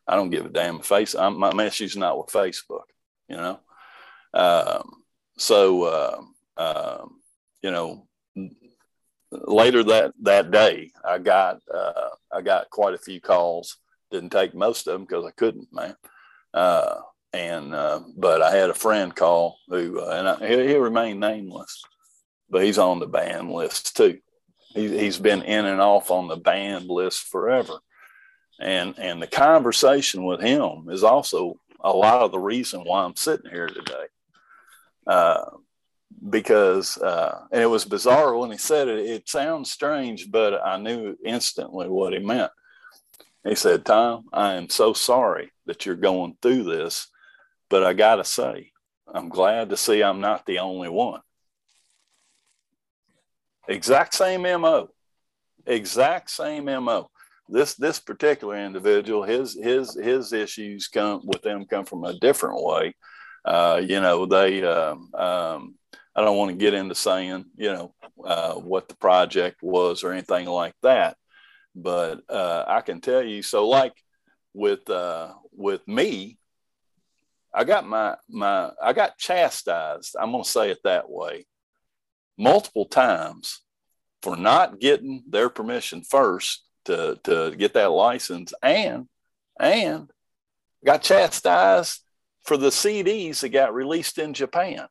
I don't give a damn face. I'm, my issue's not with Facebook, you know. Um, so uh, um, you know, later that that day, I got uh, I got quite a few calls. Didn't take most of them because I couldn't, man. Uh, and uh, but I had a friend call who, uh, and I, he, he remained nameless, but he's on the ban list too. He, he's been in and off on the banned list forever, and and the conversation with him is also a lot of the reason why I'm sitting here today. Uh, because uh, and it was bizarre when he said it. It sounds strange, but I knew instantly what he meant. He said, "Tom, I am so sorry that you're going through this, but I got to say, I'm glad to see I'm not the only one." Exact same mo, exact same mo. This this particular individual, his his his issues come with them come from a different way. Uh, you know, they um, um, I don't want to get into saying, you know, uh, what the project was or anything like that, but uh, I can tell you. So, like with uh, with me, I got my my I got chastised. I'm going to say it that way, multiple times for not getting their permission first to to get that license, and and got chastised for the CDs that got released in Japan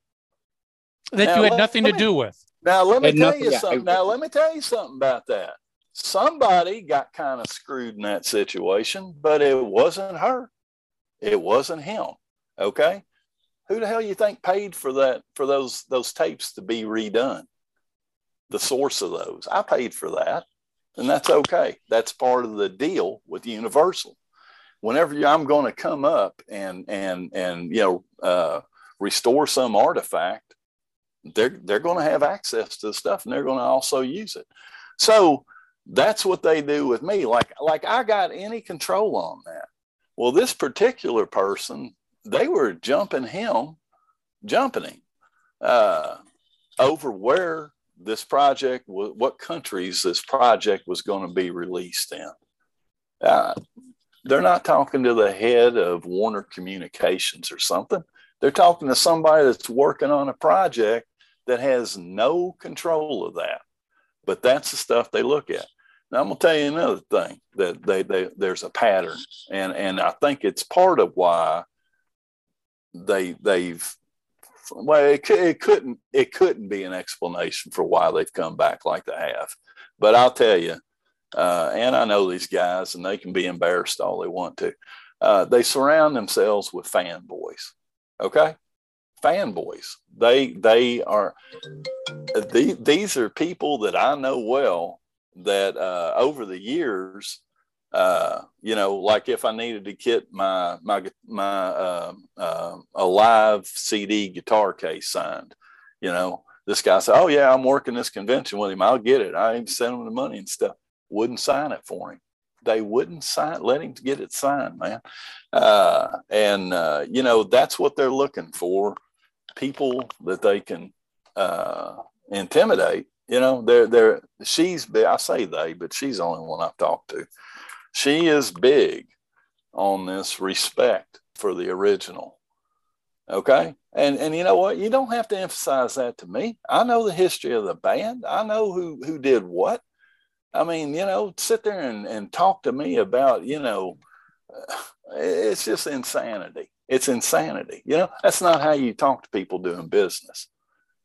that now, you had let, nothing to me, do with. Now let me tell you something. Now let me tell you something about that. Somebody got kind of screwed in that situation, but it wasn't her. It wasn't him. Okay. Who the hell you think paid for that for those those tapes to be redone? The source of those. I paid for that. And that's okay. That's part of the deal with Universal. Whenever I'm going to come up and and and you know uh, restore some artifact, they're they're going to have access to the stuff and they're going to also use it. So that's what they do with me. Like like I got any control on that. Well, this particular person, they were jumping him, jumping him uh, over where this project, what countries this project was going to be released in. Uh, they're not talking to the head of Warner Communications or something. They're talking to somebody that's working on a project that has no control of that. But that's the stuff they look at. Now I'm gonna tell you another thing that they, they there's a pattern, and and I think it's part of why they they've well it, it couldn't it couldn't be an explanation for why they've come back like they have, but I'll tell you, uh, and I know these guys, and they can be embarrassed all they want to. Uh, they surround themselves with fanboys. Okay, fanboys. They they are the, these are people that I know well that uh, over the years, uh, you know, like if I needed to get my my my uh, uh, a live CD guitar case signed, you know, this guy said, "Oh yeah, I'm working this convention with him. I'll get it. I even sent him the money and stuff." Wouldn't sign it for him. They wouldn't sign, let him get it signed, man. Uh, and uh, you know that's what they're looking for people that they can uh, intimidate. You know, they're they're she's I say they, but she's the only one I've talked to. She is big on this respect for the original. Okay. And and you know what? You don't have to emphasize that to me. I know the history of the band. I know who who did what. I mean, you know, sit there and, and talk to me about, you know, uh, it's just insanity. It's insanity. You know, that's not how you talk to people doing business.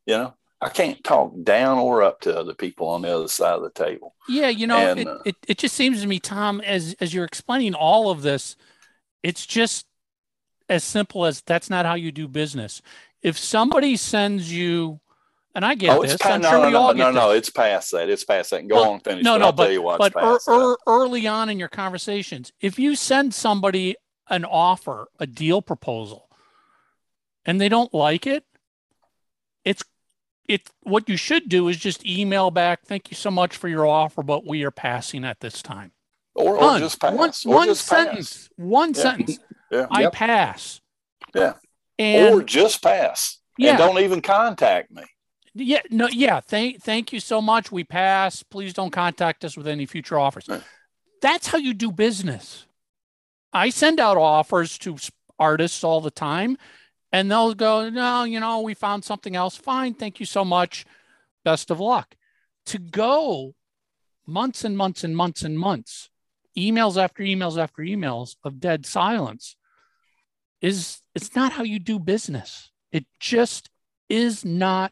You know, I can't talk down or up to other people on the other side of the table. Yeah, you know, and, it, uh, it, it just seems to me, Tom, as as you're explaining all of this, it's just as simple as that's not how you do business. If somebody sends you, and I get oh, this, I'm no, sure no, we no, all no, get no, this. it's past that. It's past that. And go well, on, finish. No, but no, I'll but, tell you why but er, er, early on in your conversations, if you send somebody an offer, a deal proposal, and they don't like it, it's it what you should do is just email back, thank you so much for your offer, but we are passing at this time. Or, or just pass. One, or one just sentence. Pass. One Yeah. sentence. Yeah. I Yep. pass. Yeah. And or just pass. Yeah. And don't even contact me. yeah, no, yeah. Thank thank you so much. We pass. Please don't contact us with any future offers. Right. That's how you do business. I send out offers to artists all the time, and they'll go, no, you know, we found something else. Fine, thank you so much. Best of luck. To go months and months and months and months, emails after emails after emails of dead silence is it's not how you do business. It just is not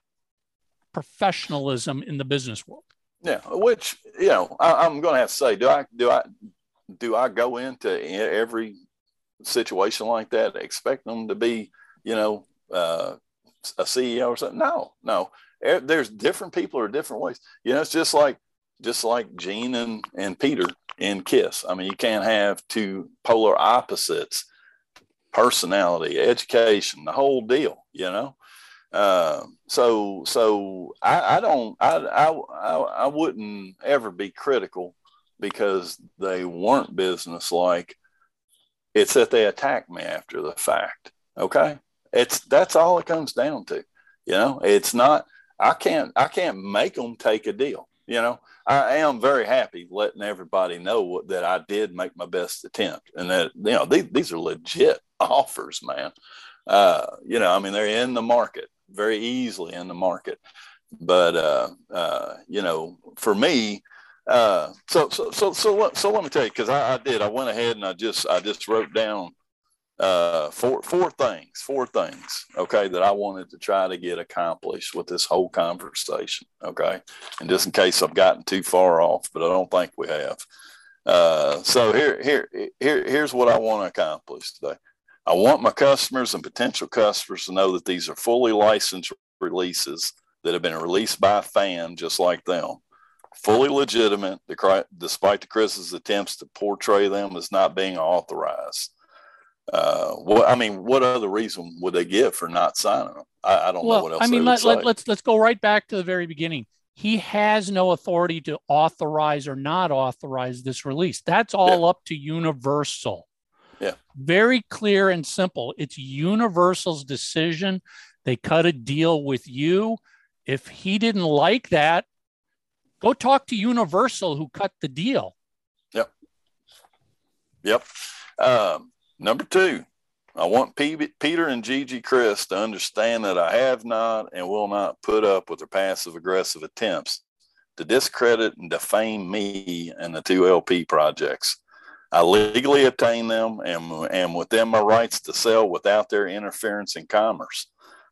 professionalism in the business world. Yeah, which you know, I, am going to have to say, do I do I do I go into every situation like that expect them to be, you know, uh, a CEO or something? No, no. There's different people or different ways. You know, it's just like just like Gene and and Peter in Kiss. I mean, you can't have two polar opposites personality, education, the whole deal, you know? Uh, so, so I, I don't, I, I, I wouldn't ever be critical because they weren't business like it's that they attacked me after the fact. Okay. It's, that's all it comes down to, you know, it's not, I can't, I can't make them take a deal. You know, I am very happy letting everybody know that I did make my best attempt and that, you know, these, these are legit [laughs] offers, man. Uh, you know, I mean, they're in the market very easily in the market. But, uh, uh, you know, for me, uh, so, so, so, so, so let me tell you, cause I, I did, I went ahead and I just, I just wrote down uh, four four things, four things, okay, that I wanted to try to get accomplished with this whole conversation, okay, and just in case I've gotten too far off, but I don't think we have. Uh, so here here here here's what I want to accomplish today. I want my customers and potential customers to know that these are fully licensed releases that have been released by a fan just like them, fully legitimate, despite the Criss's attempts to portray them as not being authorized uh, what I mean, what other reason would they give for not signing them? I, I don't well, know what else. I mean, let, let, let's let's go right back to the very beginning. He has no authority to authorize or not authorize this release. That's all yeah. up to Universal. Yeah. Very clear and simple. It's Universal's decision. They cut a deal with you. If he didn't like that, go talk to Universal who cut the deal. Yep. Yep. Um, Number two, I want Peter and Gigi Criss to understand that I have not and will not put up with their passive aggressive attempts to discredit and defame me and the two LP projects. I legally obtained them and, am within my rights to sell without their interference in commerce.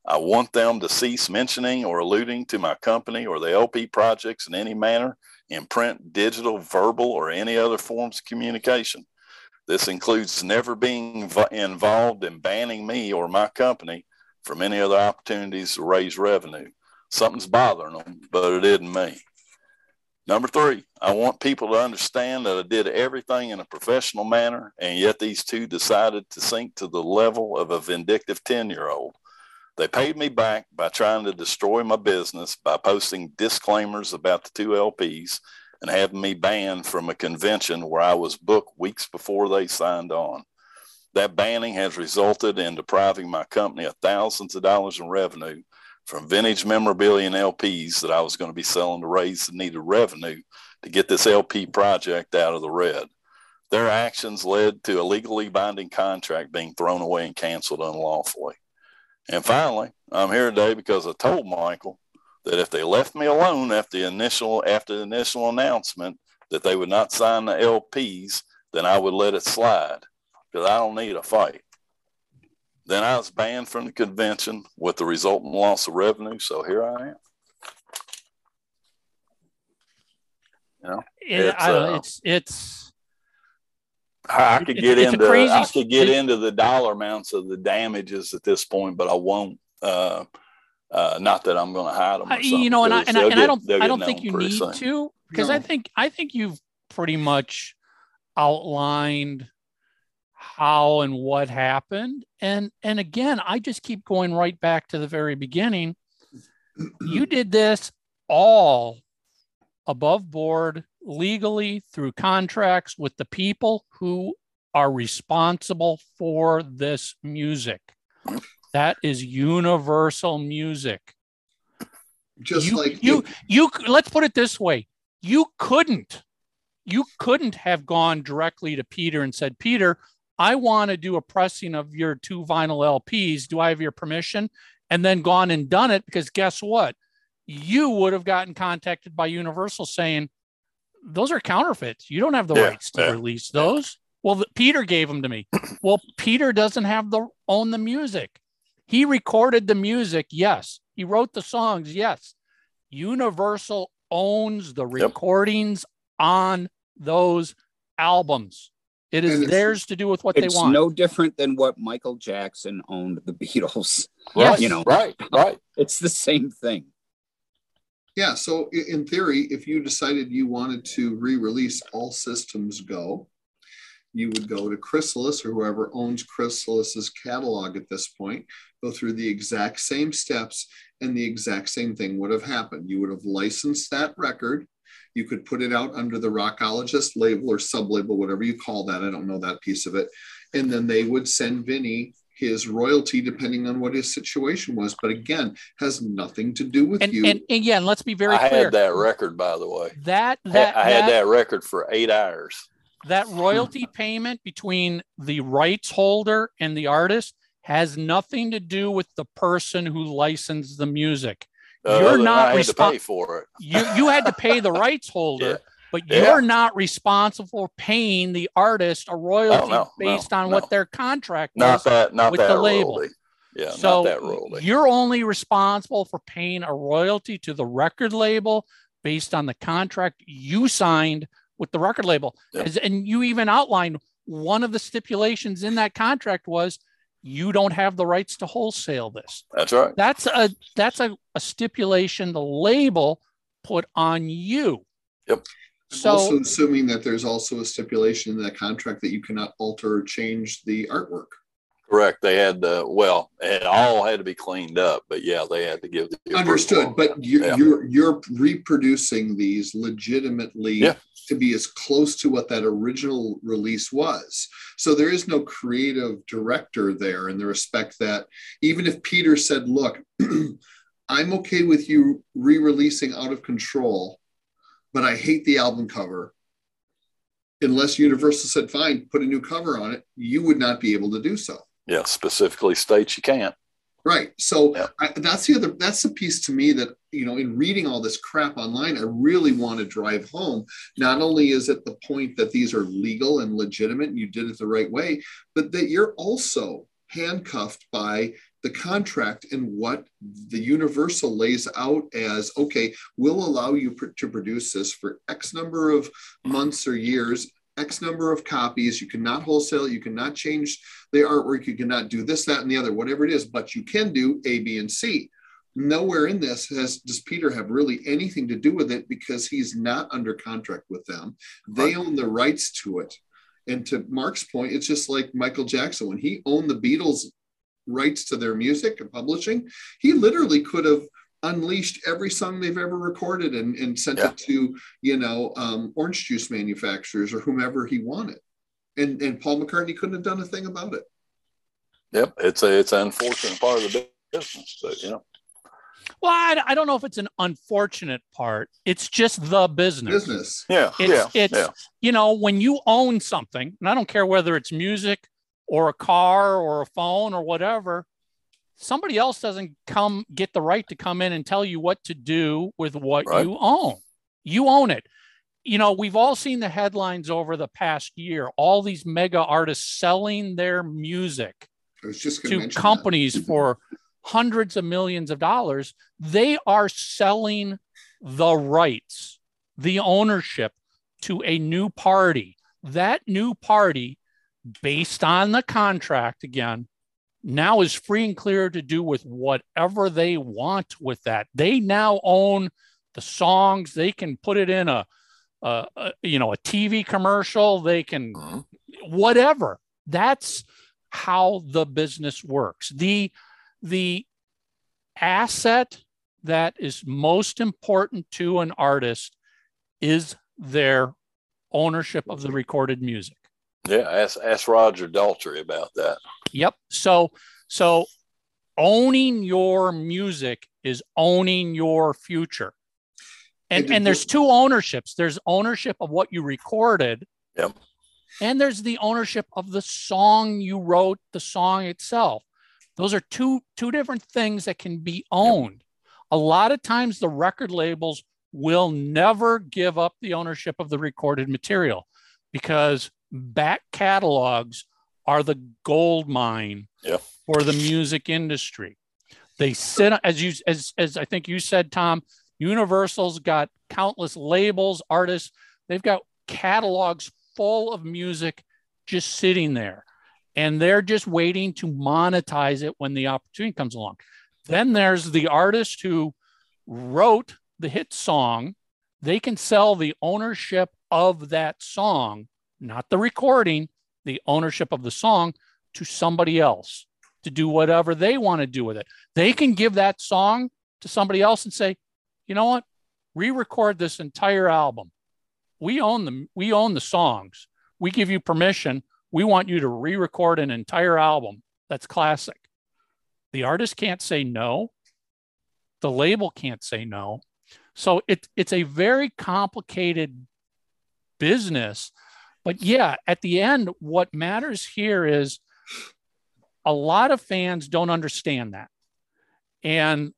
I want them to cease mentioning or alluding to my company or the LP projects in any manner in print, digital, verbal, or any other forms of communication. This includes never being involved in banning me or my company from any other opportunities to raise revenue. Something's bothering them, but it isn't me. Number three, I want people to understand that I did everything in a professional manner, and yet these two decided to sink to the level of a vindictive 10 year old. They paid me back by trying to destroy my business by posting disclaimers about the two LPs and having me banned from a convention where I was booked weeks before they signed on. That banning has resulted in depriving my company of thousands of dollars in revenue from vintage memorabilia and LPs that I was going to be selling to raise the needed revenue to get this LP project out of the red. Their actions led to a legally binding contract being thrown away and canceled unlawfully. And finally, I'm here today because I told Michael that if they left me alone after the initial after the initial announcement that they would not sign the LPs, then I would let it slide because I don't need a fight. Then I was banned from the convention with the resultant loss of revenue. So here I am. You know, it's, uh, it's, it's I could get it's, into I could get into the dollar amounts of the damages at this point, but I won't. Uh, uh, not that I'm going to hide them. you know, and I and, I, and get, I don't I don't think you need soon. to because no. I think I think you've pretty much outlined how and what happened and and again i just keep going right back to the very beginning you [clears throat] did this all above board legally through contracts with the people who are responsible for this music that is universal music. Just you, like you, you, you, let's put it this way. You couldn't, you couldn't have gone directly to Peter and said, Peter, I want to do a pressing of your two vinyl LPs. Do I have your permission? And then gone and done it because guess what? You would have gotten contacted by Universal saying, those are counterfeits. You don't have the Yeah, rights to yeah, release those. Well, the, Peter gave them to me. [clears throat] well, Peter doesn't have the own the music. He recorded the music. Yes. He wrote the songs. Yes. Universal owns the recordings on those albums. It is theirs to do with what they want. It's no different than what Michael Jackson owned the Beatles. [laughs] Yes. You know, Right, right. it's the same thing. Yeah. So in theory, if you decided you wanted to re-release All Systems Go, you would go to Chrysalis or whoever owns Chrysalis's catalog at this point, go through the exact same steps, and the exact same thing would have happened. You would have licensed that record. You could put it out under the Rockologist label or sub-label, whatever you call that. I don't know that piece of it. And then they would send Vinnie his royalty depending on what his situation was. But again, has nothing to do with and, you. and again, let's be very I clear. I had that record, by the way. that I- that I had that, that record for eight hours. That royalty payment between the rights holder and the artist has nothing to do with the person who licensed the music. Uh, You're not I had to respon- pay for it. You you had to pay the [laughs] rights holder, Yeah. but Yeah. you're not responsible for paying the artist a royalty no, based no, on what their contract is. Not that, not with that the label. royalty. Yeah, so not that royalty. you're only responsible for paying a royalty to the record label based on the contract you signed with the record label. Yeah. As- And you even outlined one of the stipulations in that contract was you don't have the rights to wholesale this. That's right. That's a that's a, a stipulation the label put on you. Yep. So also assuming that there's also a stipulation in that contract that you cannot alter or change the artwork. Correct. They had to, well, it all had to be cleaned up, but yeah, they had to give the approval. Understood, but you're, Yeah. you're you're reproducing these legitimately Yeah. To be as close to what that original release was. So there is no creative director there in the respect that even if Peter said, "Look, [clears throat] I'm okay with you re-releasing Out of Control, but I hate the album cover." Unless Universal said, "Fine, put a new cover on it," you would not be able to do so. Yeah, specifically states you can't. Right. So Yeah. I, that's the other. That's the piece to me that you know, in reading all this crap online, I really want to drive home. Not only is it the point that these are legal and legitimate, and you did it the right way, but that you're also handcuffed by the contract and what the universal lays out as okay we'll allow you pr- to produce this for x number of months or years x number of copies. You cannot wholesale you cannot change the artwork you cannot do this that and the other whatever it is but you can do a b and c. Nowhere in this has does peter have really anything to do with it because he's not under contract with them. They own the rights to it. And to mark's point it's just like michael jackson when he owned the beatles rights to their music and publishing he literally could have unleashed every song they've ever recorded and, and sent Yeah. it to you know um, orange juice manufacturers or whomever he wanted and and paul mccartney couldn't have done a thing about it Yep, it's a it's an unfortunate part of the business, but you know, well, I, I don't know if it's an unfortunate part. It's just the business. business yeah, It's yeah, it's yeah, you know when you own something, and I don't care whether it's music or a car or a phone or whatever. Somebody else doesn't come get the right to come in and tell you what to do with what Right. you own. You own it. You know, we've all seen the headlines over the past year. All these mega artists selling their music to that. companies for hundreds of millions of dollars, they are selling the rights, the ownership to a new party. That new party, based on the contract again, now is free and clear to do with whatever they want with that. They now own the songs. They can put it in a, a, a you know a TV commercial. They can Mhm. whatever. That's how the business works. The the asset that is most important to an artist is their ownership of the recorded music. Yeah. Ask ask Roger Daltrey about that. Yep. So so owning your music is owning your future. And And and there's two ownerships. There's ownership of what you recorded. Yep. and there's the ownership of the song you wrote, the song itself. Those are two two different things that can be owned. A lot of times the record labels will never give up the ownership of the recorded material because back catalogs are the gold mine Yeah. for the music industry. They sit as you as as I think you said, Tom. Universal's got countless labels, artists. They've got catalogs full of music just sitting there, and they're just waiting to monetize it when the opportunity comes along. Then there's the artist who wrote the hit song. They can sell the ownership of that song, not the recording, the ownership of the song to somebody else to do whatever they want to do with it. They can give that song to somebody else and say, you know what? Re-record this entire album. We own them. We own the songs. We give you permission. We want you to re-record an entire album that's classic. The artist can't say no. The label can't say no. So it, it's a very complicated business. But yeah, at the end, what matters here is a lot of fans don't understand that. And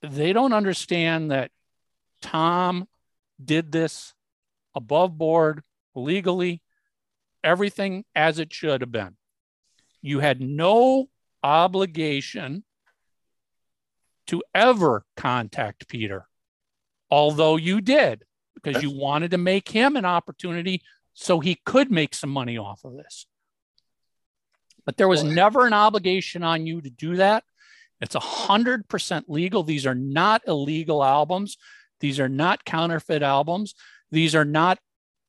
they don't understand that Tom did this above board, legally, everything as it should have been. You had no obligation to ever contact Peter, although you did because you wanted to make him an opportunity so he could make some money off of this. But there was Well, never an obligation on you to do that. It's a hundred percent legal. These are not illegal albums. These are not counterfeit albums. These are not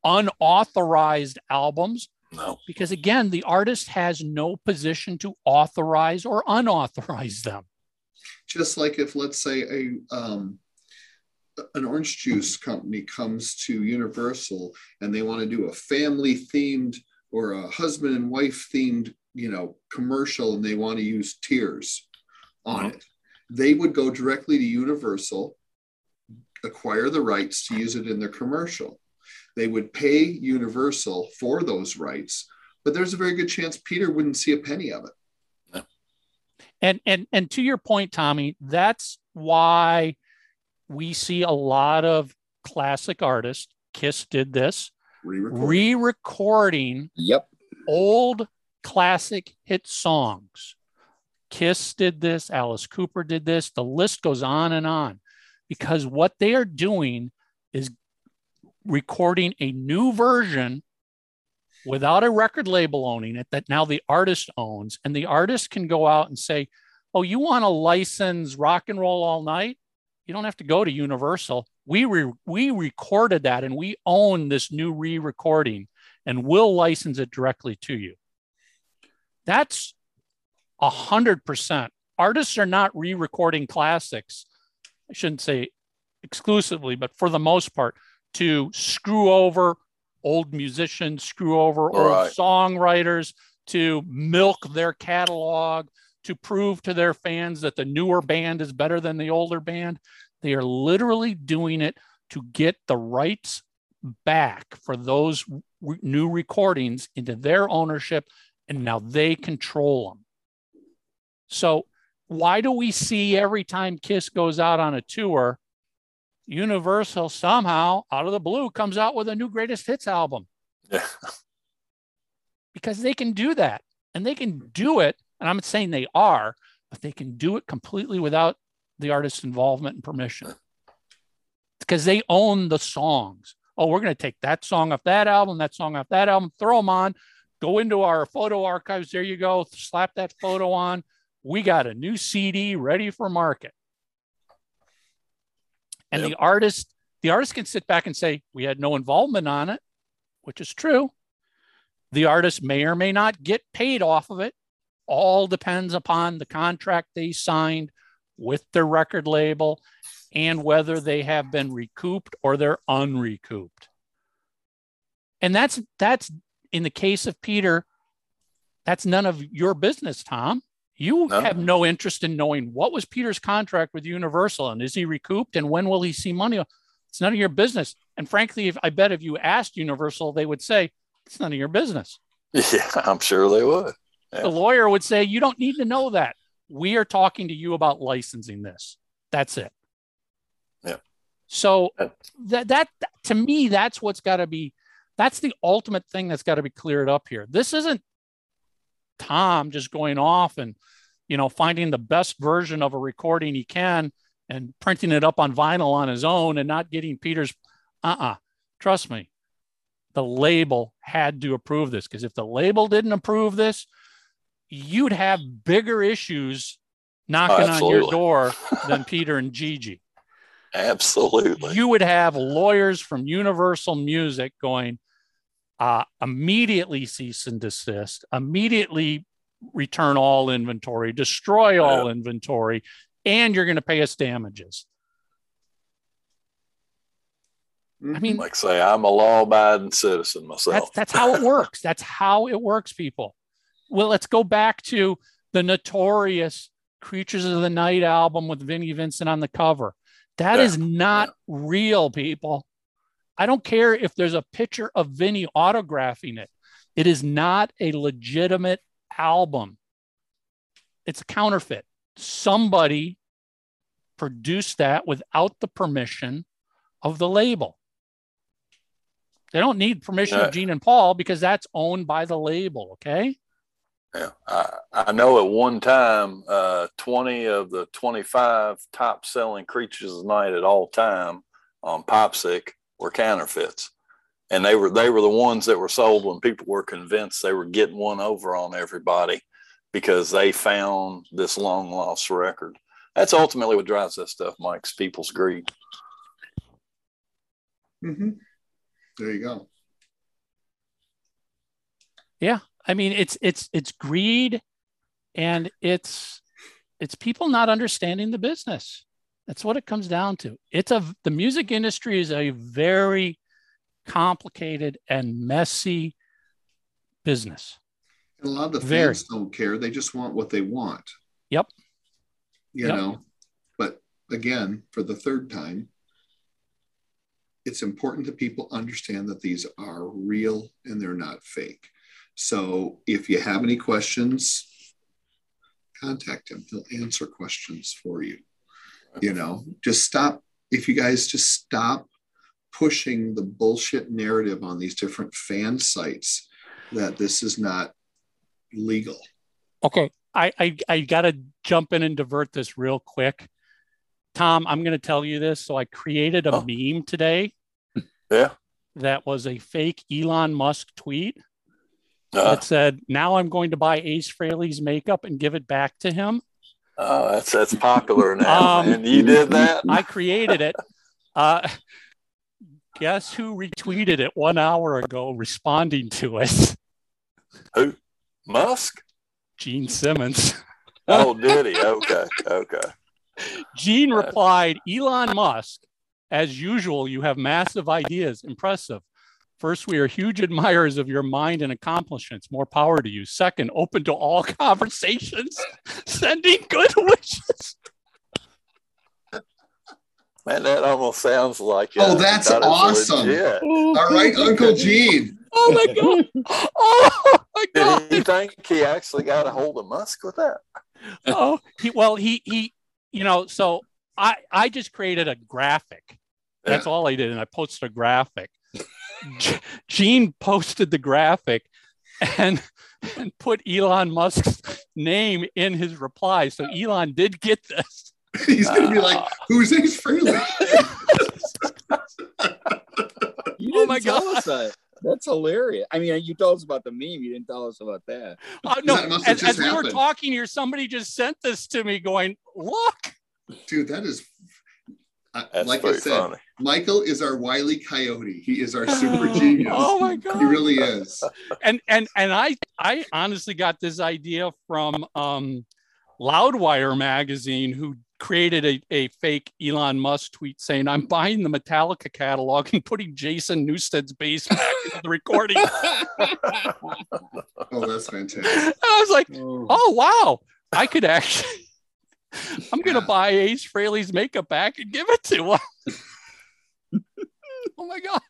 unauthorized albums No. because again, the artist has no position to authorize or unauthorize them. just like if let's say a um, an orange juice company comes to universal and they want to do a family themed or a husband and wife themed you know commercial and they want to use tears on Mhm. it they would go directly to universal acquire the rights to use it in their commercial. They would pay universal for those rights but there's a very good chance peter wouldn't see a penny of it. And and and to your point, Tommy, that's why we see a lot of classic artists. Kiss did this, re-record. re-recording Yep. old classic hit songs. Kiss did this, Alice Cooper did this, the list goes on and on because what they are doing is recording a new version without a record label owning it that now the artist owns. And the artist can go out and say, Oh, you want to license rock and roll all night? You don't have to go to Universal. We, re- we recorded that and we own this new re recording and we'll license it directly to you. That's a hundred percent. Artists are not re-recording classics. I shouldn't say exclusively, but for the most part, to screw over old musicians, screw over old Right. songwriters, to milk their catalog, to prove to their fans that the newer band is better than the older band. They are literally doing it to get the rights back for those re- new recordings into their ownership, and now they control them. So, why do we see every time Kiss goes out on a tour, Universal somehow out of the blue comes out with a new greatest hits album? Yeah. Because they can do that and they can do it. And I'm not saying they are, but they can do it completely without the artist's involvement and permission because they own the songs. Oh, we're going to take that song off that album, that song off that album, throw them on, go into our photo archives. There you go. Slap that photo on. We got a new CD ready for market. And Yep. the artist, the artist can sit back and say, we had no involvement on it, which is true. The artist may or may not get paid off of it. All depends upon the contract they signed with their record label and whether they have been recouped or they're unrecouped. And that's that's in the case of Peter, that's none of your business, Tom. You No. have no interest in knowing what was Peter's contract with Universal and is he recouped and when will he see money? It's none of your business. And frankly, if I bet if you asked Universal, they would say, It's none of your business. [laughs] Yeah, I'm sure they would. Yeah. The lawyer would say, You don't need to know that. We are talking to you about licensing this. That's it. Yeah. So that that to me, that's what's got to be that's the ultimate thing that's got to be cleared up here. This isn't Tom just going off and you know finding the best version of a recording he can and printing it up on vinyl on his own and not getting Peter's uh-uh. Trust me. The label had to approve this because if the label didn't approve this, you'd have bigger issues knocking on your door [laughs] than Peter and Gigi. Absolutely. You would have lawyers from Universal Music going, uh, immediately cease and desist, immediately return all inventory, destroy all inventory, and you're going to pay us damages. I mean, like say, I'm a law abiding citizen myself. that's that's how it works. [laughs] That's how it works, people. Well, let's go back to the notorious Creatures of the Night album with Vinnie Vincent on the cover. That Yeah. is not real, people. I don't care if there's a picture of Vinnie autographing it. It is not a legitimate album. It's a counterfeit. Somebody produced that without the permission of the label. They don't need permission Yeah. of Gene and Paul because that's owned by the label. Okay. Yeah, I, I know at one time, uh, 20 of the 25 top selling creatures of the night at all time on Popsike were counterfeits. And they were they were the ones that were sold when people were convinced they were getting one over on everybody because they found this long lost record. That's ultimately what drives that stuff, Mike's people's greed. hmm There you go. Yeah. I mean, it's it's it's greed and it's it's people not understanding the business. That's what it comes down to. It's a the music industry is a very complicated and messy business. And a lot of the Very. fans don't care. They just want what they want. Yep. You Yep. know, but again, for the third time, it's important that people understand that these are real and they're not fake. So if you have any questions, contact him. He'll answer questions for you. You know, just stop. If you guys just stop pushing the bullshit narrative on these different fan sites that this is not legal. Okay. I I, I gotta jump in and divert this real quick. Tom, I'm gonna tell you this. So I created a Oh. meme today Yeah. that was a fake Elon Musk tweet. Uh, that said, "Now I'm going to buy Ace Frehley's makeup and give it back to him." oh, that's that's popular now. [laughs] Um, and you did that? I created it. Uh, guess who retweeted it one hour ago, responding to it? Who? Musk? Gene Simmons. Oh, [laughs] did he? Okay. Okay. Gene replied, "Elon Musk, as usual, you have massive ideas. Impressive." First, we are huge admirers of your mind and accomplishments. More power to you. Second, open to all [laughs] conversations. Sending good [laughs] wishes. Man, that almost sounds like. It. Oh, uh, that's that is awesome. legit. All right, Uncle Gene. Oh my god! [laughs] Oh my god! Did you think he actually got a hold of Musk with that? oh, he, well, he he, you know, so I I just created a graphic. That's Yeah. all I did, and I posted a graphic. G- [laughs] Gene posted the graphic, and and put Elon Musk's name in his reply. So Elon did get this. [laughs] He's gonna be like, "Who's Ace Frehley?" [laughs] You Oh didn't my tell God. us that. That's hilarious. I mean, you told us about the meme. You didn't tell us about that. Uh, no, That as, as we were talking here, somebody just sent this to me, going, "Look." Dude, that is. I- That's like I said, funny. Michael is our wily coyote. He is our [laughs] super genius. Oh my god! He really is. [laughs] and and and I I honestly got this idea from um, Loudwire magazine, who created a, a fake Elon Musk tweet saying, "I'm buying the Metallica catalog and putting Jason Newsted's bass back into the recording." [laughs] Oh, that's fantastic. I was like, "Oh wow, I could actually." I'm gonna buy Ace Frehley's makeup back and give it to him. [laughs] oh my god!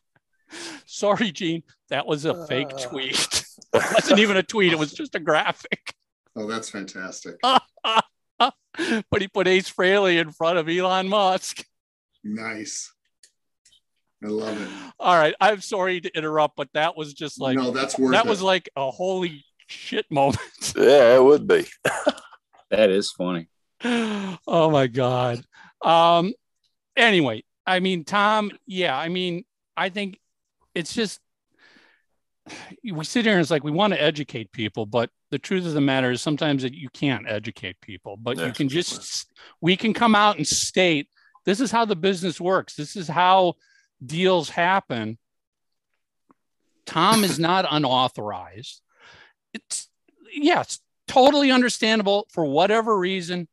sorry, Gene, that was a fake uh. tweet. [laughs] it wasn't even a tweet, it was just a graphic. Oh, that's fantastic. [laughs] but he put Ace Fraley in front of Elon Musk. Nice. I love it. All right. I'm sorry to interrupt, but that was just like no, that's worth that it. was like a holy shit moment. Yeah, it would be. That is funny. [laughs] oh my god. Um anyway, I mean Tom, yeah, I mean, I think it's just we sit here and it's like we want to educate people, but the truth of the matter is sometimes that you can't educate people, but you can just we can come out and state this is how the business works. This is how deals happen. Tom is [laughs] not unauthorized. It's yes, totally understandable for whatever reason.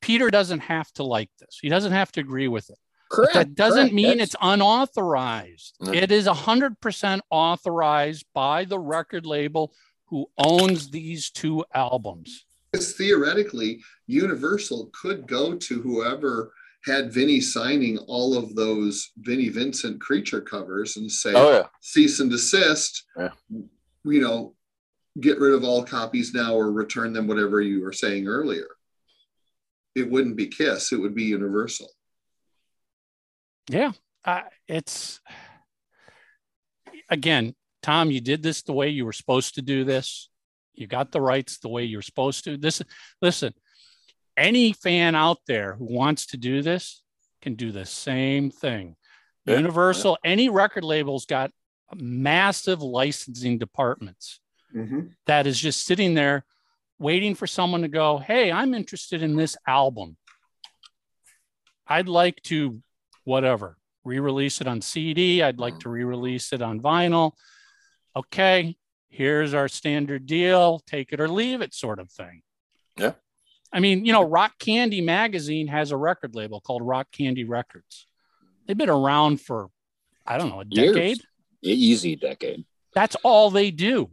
Peter doesn't have to like this. He doesn't have to agree with it. Correct. But that doesn't correct. mean That's- it's unauthorized. No. It is 100% authorized by the record label who owns these two albums. Because theoretically, Universal could go to whoever had Vinnie signing all of those Vinnie Vincent creature covers and say, Oh yeah. cease and desist, Yeah. you know, get rid of all copies now or return them, whatever you were saying earlier. It wouldn't be Kiss, it would be Universal. Yeah, uh, it's again, Tom. You did this the way you were supposed to do this. You got the rights the way you're supposed to. This, listen, any fan out there who wants to do this can do the same thing. Yeah, Universal, any record label's got massive licensing departments Mhm. that is just sitting there waiting for someone to go, Hey, I'm interested in this album. I'd like to, whatever, re release it on CD. I'd like mm. to re release it on vinyl. Okay, here's our standard deal, take it or leave it, sort of thing. Yeah. I mean, you know, Rock Candy Magazine has a record label called Rock Candy Records. They've been around for, I don't know, a decade. Years. decade. easy decade. That's all they do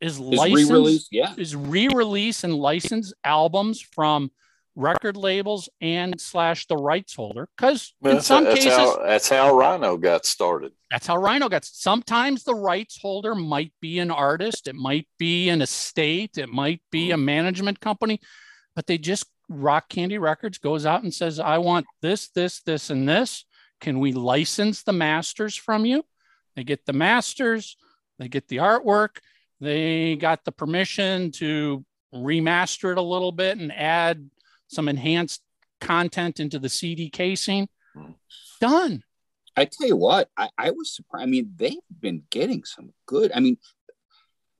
is Is license re-release? Yeah. is re-release and license albums from record labels and slash the rights holder because in That's, some that's cases how that's how Rhino got started. that's how rhino gets sometimes the rights holder might be an artist it might be an estate it might be a mm-hmm. management company but they just rock candy records goes out and says i want this this this and this can we license the masters from you they get the masters they get the artwork they got the permission to remaster it a little bit and add some enhanced content into the cd casing done I tell you what, I, I was surprised. I mean, they've been getting some good. I mean,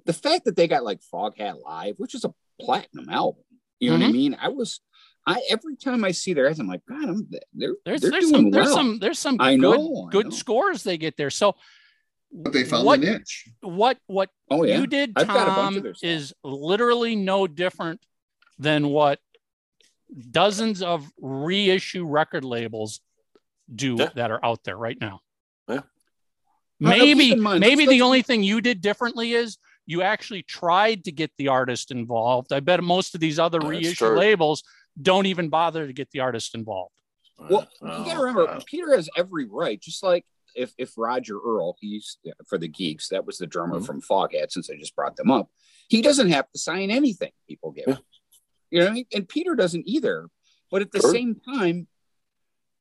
the fact that they got like Foghat Live, which is a platinum album, you know what I Mhm. mean? I was, I every time I see their ads, I'm like, God, I'm, they're there's they're there's doing some there's some there's some I good know, I good know. scores they get there. So But they found what the niche. what what Oh yeah, you did, I've got a bunch Tom, of their is literally no different than what dozens of reissue record labels do Yeah. that are out there right now. Yeah. Maybe in mind, maybe let's- the let's- only thing you did differently is you actually tried to get the artist involved. I bet most of these other That's reissue true. labels don't even bother to get the artist involved. Well, uh, Oh, you got to remember, wow. Peter has every right. Just like if if Roger Earl, he's for the Geeks, that was the drummer Mhm. from Foghat. Since I just brought them up, he doesn't have to sign anything people give him. You know, I mean? and Peter doesn't either. But at the Sure. same time,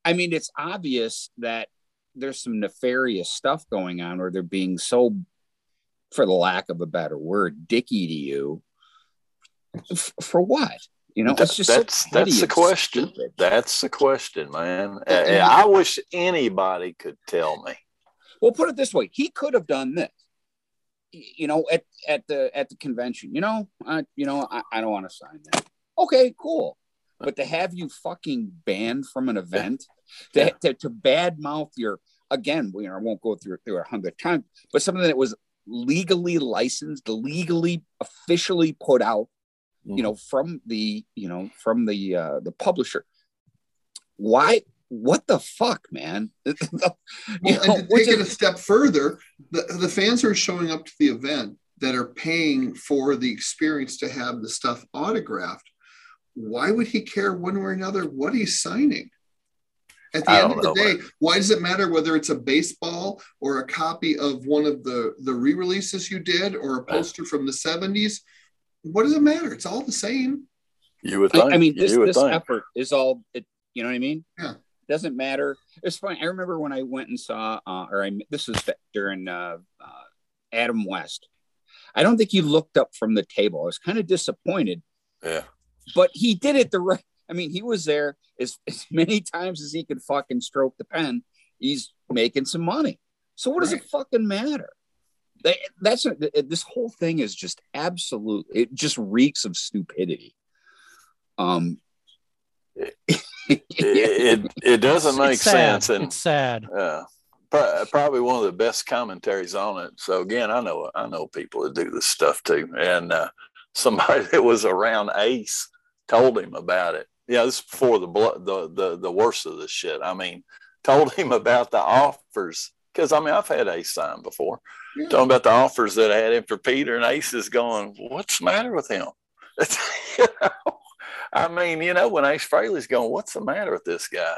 I mean, it's obvious that there's some nefarious stuff going on, or they're being so, for the lack of a better word, dicky to you. F- for what? You know, it's just that's petty that's the question. stupid. That's the question, man. I wish anybody could tell me. Well, put it this way: he could have done this, you know, at at the at the convention. You know, I you know, I, I don't want to sign that. Okay, cool. But to have you fucking banned from an event, [laughs] to, to, to badmouth your again, we I won't go through through a hundred times, but something that was legally licensed, legally officially put out, Mm. you know, from the you know from the uh, the publisher. Why? What the fuck, man? [laughs] You Well, know, and to take it a step further, the, the fans are showing up to the event that are paying for the experience to have the stuff autographed. Why would he care one way or another what he's signing? At the I end of the day, man. why does it matter whether it's a baseball or a copy of one of the the re-releases you did or a poster from the 70s? What does it matter? It's all the same. You would I- think. I mean, this you would this think. effort is all it. You know what I mean? Yeah. Doesn't matter. It's funny. I remember when I went and saw, uh, or I this was during uh, uh, Adam West. I don't think you looked up from the table. I was kind of disappointed, Yeah. but he did it the right. I mean, he was there as, as many times as he could fucking stroke the pen. He's making some money. So what does it fucking matter? They, that's a, this whole thing is just absolute. It just reeks of stupidity. Um, It, it, it doesn't make it's sense. And it's sad. uh, probably one of the best commentaries on it. So again, I know I know people that do this stuff too, and uh, somebody [laughs] that was around Ace told him about it. Yeah, this is before the blood, the the the worst of the shit. I mean, told him [laughs] about the offers because I mean I've had Ace sign before. Yeah. Talking about the offers that I had in for Peter, and Ace is going, "What's the matter with him?" [laughs] you know? I mean, you know, when Ace Frehley's going, "What's the matter with this guy?"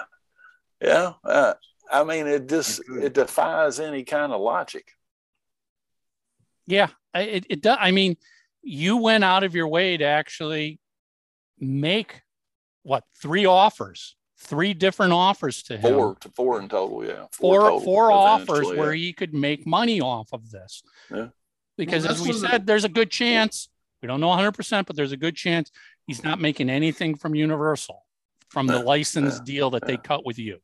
Yeah, uh, I mean, it just it defies any kind of logic. Yeah, it, it does. I mean, you went out of your way to actually make what three offers, three different offers to him. Four to four in total, yeah. four total four offers eventually, where he could make money off of this. Yeah. Because Well, as we one of the- said, there's a good chance. We don't know 100%, but there's a good chance he's not making anything from Universal from the license yeah, deal that they cut with you.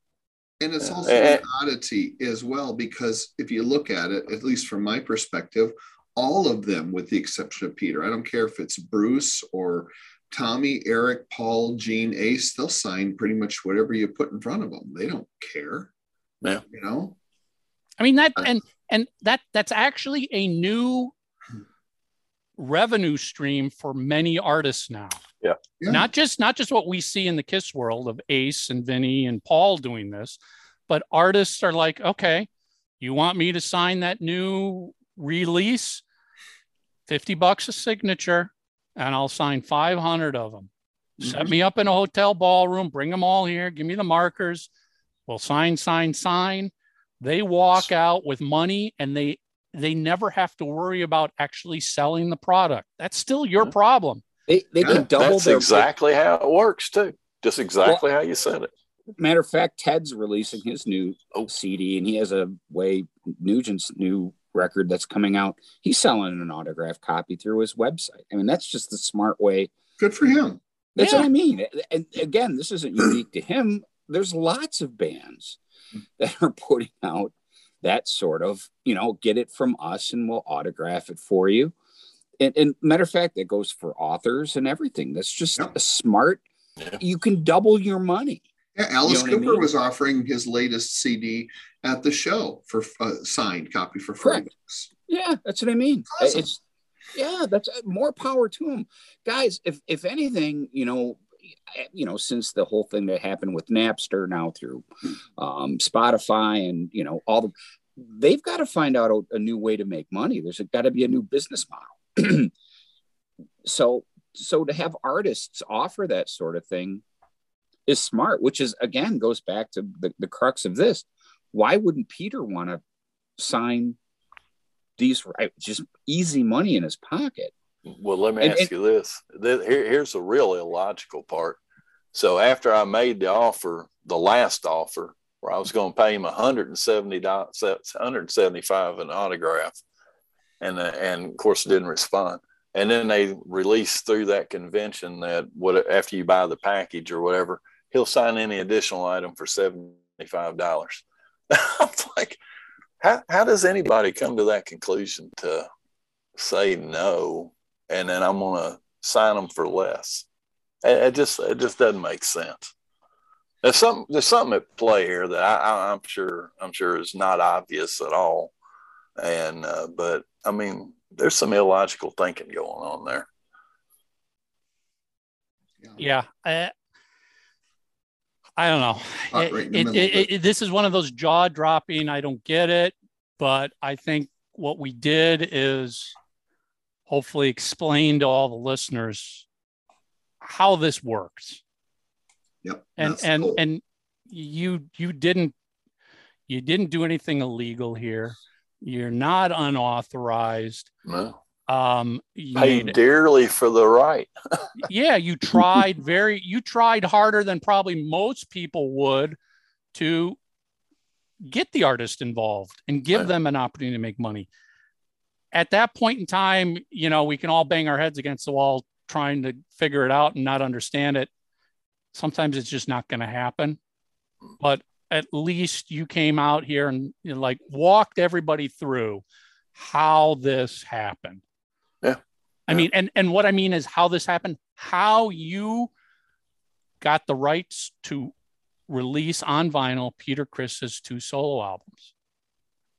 And it's also an oddity as well, because if you look at it, at least from my perspective, all of them, with the exception of Peter, I don't care if it's Bruce or Tommy, Eric, Paul, Gene, Ace, they'll sign pretty much whatever you put in front of them. They don't care. Yeah. You know? I mean that Uh, and and that that's actually a new revenue stream for many artists now. Yeah. Yeah. Not just not just what we see in the Kiss world of Ace and Vinnie and Paul doing this, but artists are like, okay, you want me to sign that new release? 50 bucks a signature, and I'll sign 500 of them. Set mm-hmm. me up in a hotel ballroom, bring them all here, give me the markers. We'll sign, sign, sign. They walk out with money and they they never have to worry about actually selling the product. That's still your problem. they they Yeah, can double That's their exactly how it works too. Just exactly how you said it. Matter of fact, Ted's releasing his new Oh. CD, and he has a way Nugent's new record that's coming out. He's selling an autograph copy through his website. I mean, that's just the smart way. Good for him. That's Yeah. what I mean. And again, this isn't unique to him. There's lots of bands that are putting out that sort of, you know, get it from us and we'll autograph it for you. And, and matter of fact, that goes for authors and everything. That's just Yep. a smart. Yeah. You can double your money. Yeah, Alice You know what I Cooper mean? was offering his latest CD at the show for uh, signed copy for free. Yeah, that's what I mean. Awesome. It's yeah, that's uh, more power to him, guys. If if anything, you know, eh, you know, since the whole thing that happened with Napster now through um, Spotify and you know all the, they've got to find out a, a new way to make money. There's got to be a new business model. [clears throat] so so to have artists offer that sort of thing is smart, which is again goes back to the, the crux of this. Why wouldn't Peter want to sign these right just easy money in his pocket? Well, let me And- ask and- you this. Th- Here, here's the real illogical part. So after I made the offer, the last offer, where I was going to pay him 170 175 an autograph, and uh, and of course didn't respond. And then they released through that convention that what after you buy the package or whatever, he'll sign any additional item for seventy five dollars. [laughs] I'm like, how how does anybody come to that conclusion to say no and then I'm gonna sign them for less. It, it just it just doesn't make sense. There's something there's something at play here that I, I'm sure I'm sure is not obvious at all, and uh, but I mean there's some illogical thinking going on there. Yeah. I don't know. Right it- it- it- this is one of those jaw dropping. I don't get it, but I think what we did is hopefully explain to all the listeners how this works. Yep. And and cool. and you you didn't you didn't do anything illegal here. You're not unauthorized. No. Um, you Paid dearly for the right. [laughs] yeah, you tried very you tried harder than probably most people would to get the artist involved and give Right. them an opportunity to make money. At that point in time, you know, we can all bang our heads against the wall trying to figure it out and not understand it. Sometimes it's just not going to happen. But at least you came out here and you know, like walked everybody through how this happened. Yeah. I mean, and and what I mean is how this happened, how you got the rights to release on vinyl Peter Criss's two solo albums.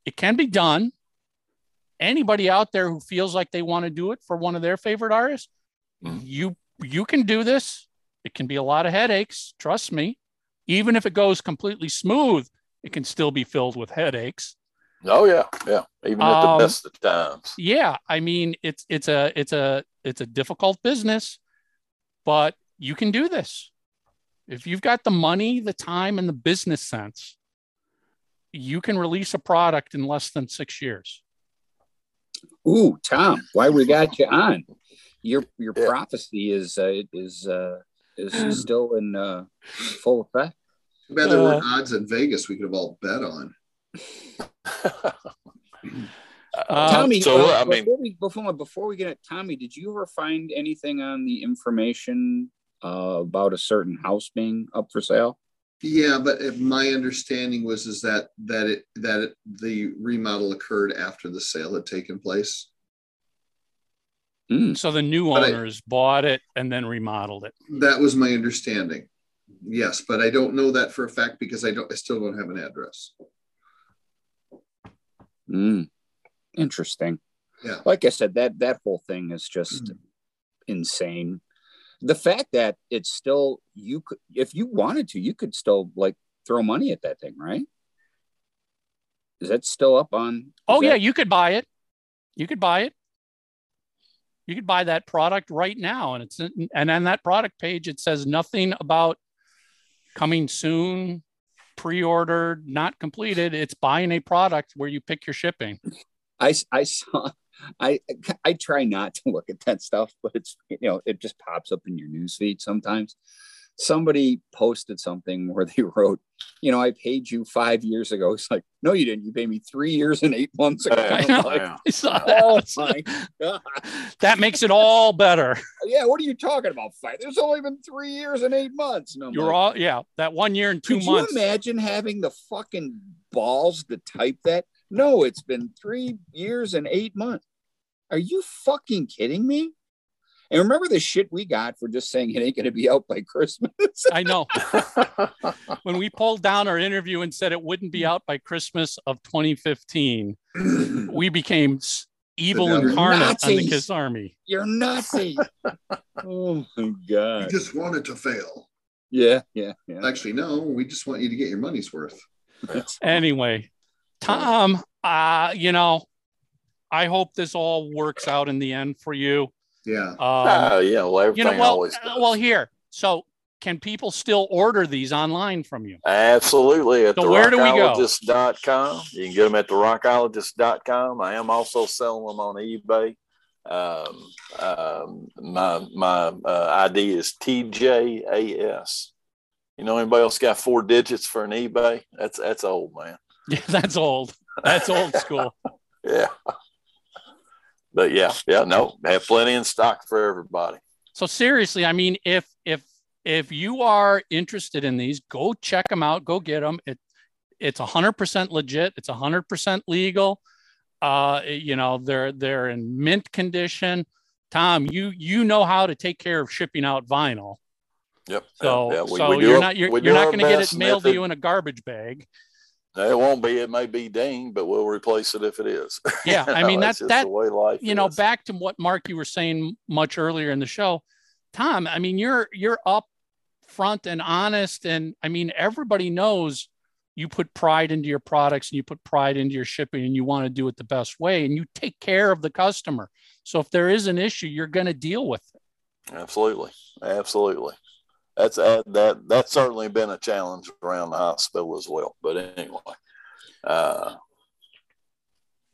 It can be done. Anybody out there who feels like they want to do it for one of their favorite artists, Mhm. you you can do this. It can be a lot of headaches, trust me. Even if it goes completely smooth, it can still be filled with headaches. Oh yeah, yeah. Even at the Um, best of times. yeah i mean it's it's a it's a it's a difficult business but you can do this if you've got the money the time and the business sense you can release a product in less than six years Ooh, Tom, why we got you on? Your your Yeah. prophecy is uh, is uh, is [clears throat] still in uh, full effect. Too bad there Uh, weren't odds in Vegas we could have all bet on. Uh, [laughs] Tommy, so, uh, I mean- before we before, before we get it, Tommy, did you ever find anything on the information uh, about a certain house being up for sale? Yeah, but if my understanding was is that that it that it, the remodel occurred after the sale had taken place. Mm. so the new But I- owners bought it and then remodeled it That was my understanding. Yes, but I don't know that for a fact because I don't. I still don't have an address. Mm. Interesting. Yeah. Like I said, that that whole thing is just insane. The fact that it's still you could, if you wanted to, you could still like throw money at that thing, right? Is that still up on? oh yeah that- you could buy it you could buy it you could buy that product right now and it's and on that product page it says nothing about coming soon pre-ordered not completed it's buying a product where you pick your shipping I, I saw. I I try not to look at that stuff, but it's you know it just pops up in your newsfeed sometimes. Somebody posted something [laughs] where they wrote, you know, I paid you five years ago. It's like, no, you didn't. You paid me three years and eight months ago. [laughs] [laughs] I know. like. I saw that. oh my god! that makes it all better Yeah, what are you talking about? Five? There's only been three years and eight months. No, you're like, all yeah that one year and two Could months you imagine having the fucking balls to type that? No, it's been three years and eight months. Are you fucking kidding me? And remember the shit we got for just saying it ain't going to be out by Christmas? i know [laughs] [laughs] when we pulled down our interview and said it wouldn't be out by christmas of 2015 [clears throat] we became evil The incarnate on the Nazis. kiss army You're Nazi. [laughs] oh my We god. just want it to fail. Yeah, yeah, yeah. Actually, no. We just want you to get your money's worth. anyway tom uh you know i hope this all works out in the end for you Yeah. um, Oh yeah, well everything you know well always uh, does. well here so can people still order these online from you Absolutely. At So the where do we go? rockologist.com. You can get them at the rockologist.com. I am also selling them on eBay. Um, um, my my uh, ID is TJAS. You know anybody else got four digits for an eBay? That's that's old man. [laughs] yeah that's old that's old school [laughs] Yeah. But yeah, yeah, no, have plenty in stock for everybody. So seriously, I mean, if if if you are interested in these, go check them out. Go get them. It it's hundred percent legit. It's hundred percent legal. Uh, you know, they're they're in mint condition. Tom, you you know how to take care of shipping out vinyl. Yep. So yeah, we- so we you're our- not you're, we you're not going to get it mailed if to you in a garbage bag. It won't be. It may be dinged, but we'll replace it if it is. [laughs] Yeah, I mean [laughs] that's that the way life you know back to what mark you were saying much earlier in the show tom i mean you're you're up front and honest and i mean everybody knows you put pride into your products and you put pride into your shipping and you want to do it the best way and you take care of the customer so if there is an issue you're going to deal with it Absolutely, absolutely. That's uh, that that's certainly been a challenge around the hospital as well. But anyway, uh,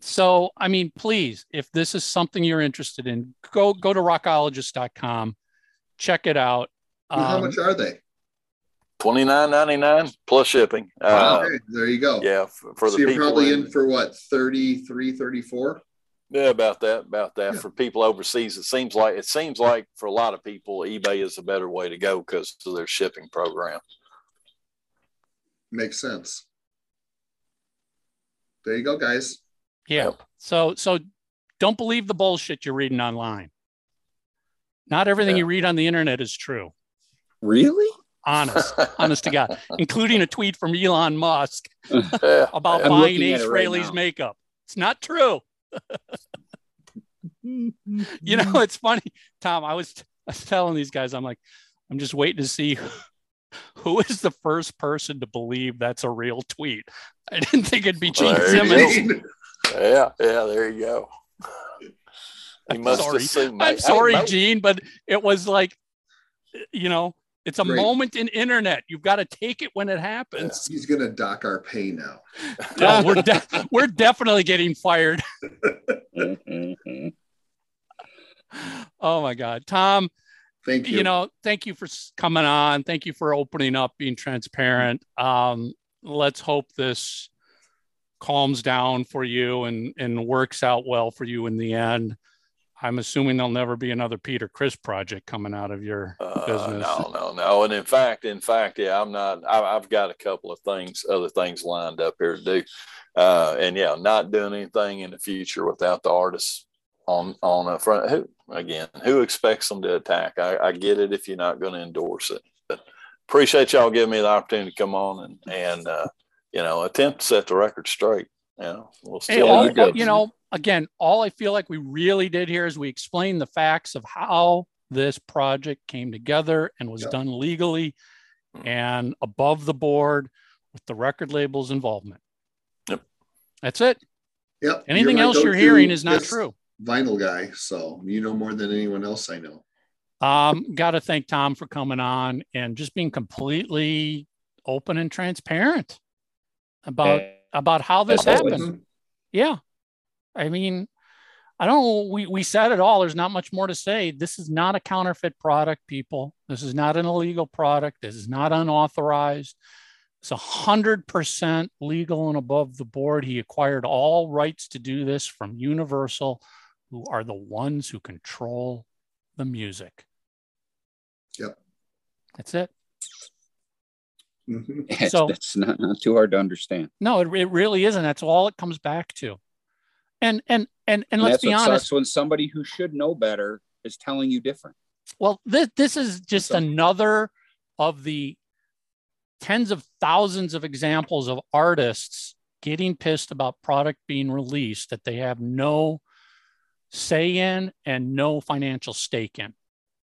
so I mean, please, if this is something you're interested in, go go to rockologist.com, check it out. And how Um, much are they? twenty nine ninety nine plus shipping. Uh, okay, there you go. Yeah, for, for so the you're probably in- in for what 33, 34? Yeah, about that, about that. For people overseas, it seems like it seems like for a lot of people, eBay is a better way to go because of their shipping program. Makes sense. There you go, guys. Yeah. So so don't believe the bullshit you're reading online. Not everything you read on the internet is true. Really? Honest, [laughs] honest to God, including a tweet from Elon Musk about I'm buying looking Ace right Frehley's now. makeup. It's not true. You know, it's funny, Tom. I was, I was telling these guys, I'm like, I'm just waiting to see [laughs] who is the first person to believe that's a real tweet. I didn't think it'd be Gene Simmons. Yeah, yeah, there you go. [laughs] Sorry. assume. I'm sorry, Gene, but it was like, you know, it's a Great. moment in internet. You've got to take it when it happens. He's gonna dock our pay now. [laughs] Yeah, we're de- we're definitely getting fired. [laughs] [laughs] Oh my God, Tom. Thank you. You know, thank you for coming on. Thank you for opening up, being transparent. Um, let's hope this calms down for you and and works out well for you in the end. I'm assuming there'll never be another Peter Criss project coming out of your Uh, business. no, no, no. And in fact, in fact, yeah, I'm not. I, I've got a couple of things, other things lined up here to do, uh, and yeah, not doing anything in the future without the artists on on a front. Who again? Who expects them to attack? I, I get it if you're not going to endorse it, but appreciate y'all giving me the opportunity to come on and and uh, you know attempt to set the record straight. You know, we'll Hey, see all- how it goes. you know, again, all I feel like we really did here is we explained the facts of how this project came together and was Yeah. done legally and above the board with the record label's involvement. Yep. That's it. Yep. Anything my else you're hearing is not true. Vinyl guy, so you know more than anyone else I know. Um, got to thank Tom for coming on and just being completely open and transparent about about how this happened. Yeah. I mean, I don't we we said it all. There's not much more to say. This is not a counterfeit product, people. This is not an illegal product. This is not unauthorized. It's a hundred percent legal and above the board. He acquired all rights to do this from Universal, who are the ones who control the music. Yep. That's it. Mhm. [laughs] It's- So- that's not, not too hard to understand. No, it, it really isn't. That's all it comes back to. And and and and And let's that's be honest. sucks when somebody who should know better is telling you different. Well, this this is just So- another of the tens of thousands of examples of artists getting pissed about product being released that they have no say in and no financial stake in.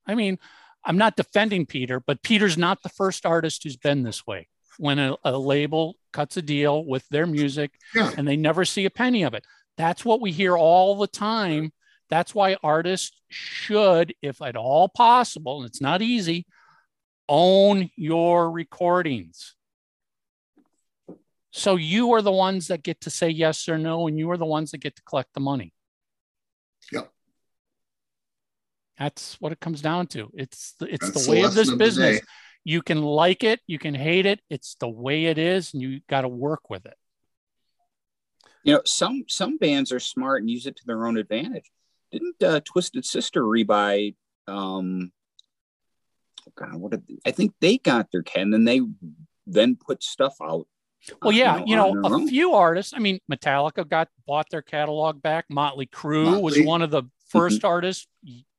I mean, I'm not defending Peter, but Peter's not the first artist who's been this way. When a, a label cuts a deal with their music Yeah. and they never see a penny of it. That's what we hear all the time. That's why artists should, if at all possible, and it's not easy, own your recordings. So you are the ones that get to say yes or no, and you are the ones that get to collect the money. Yep. That's what it comes down to. It's the, it's That's the way of this lesson of business. day. You can like it, you can hate it. It's the way it is, and you got to work with it. You know, some some bands are smart and use it to their own advantage. Didn't uh, Twisted Sister rebuy? Um, oh God, what did I think they got their can, and they then put stuff out. Well, uh, yeah, you know, on their a own. few artists. I mean, Metallica got bought their catalog back. Motley Crue was one of the 1st artists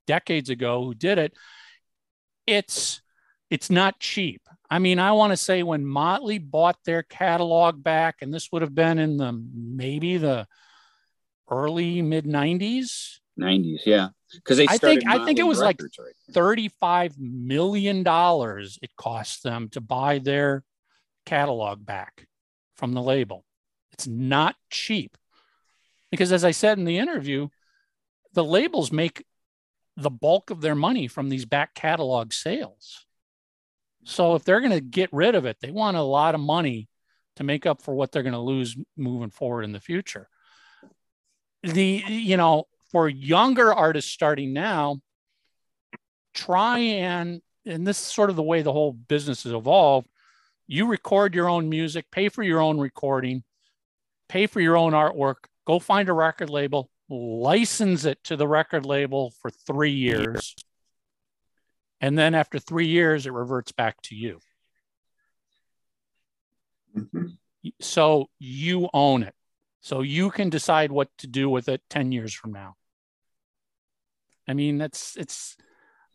decades ago who did it. It's it's not cheap. I mean, I want to say when Motley bought their catalog back, and this would have been in the maybe the early mid '90s, 90s, yeah, because they I think- I think it was like- right? thirty-five million dollars it cost them to buy their catalog back from the label. It's not cheap because, as I said in the interview, the labels make the bulk of their money from these back catalog sales. So if they're going to get rid of it, they want a lot of money to make up for what they're going to lose moving forward in the future. The, you know, for younger artists starting now, try and, and this is sort of the way the whole business has evolved. You record your own music, pay for your own recording, pay for your own artwork, go find a record label, license it to the record label for three years. And then after three years, it reverts back to you. Mhm. So you own it. So you can decide what to do with it 10 years from now. I mean, that's, it's,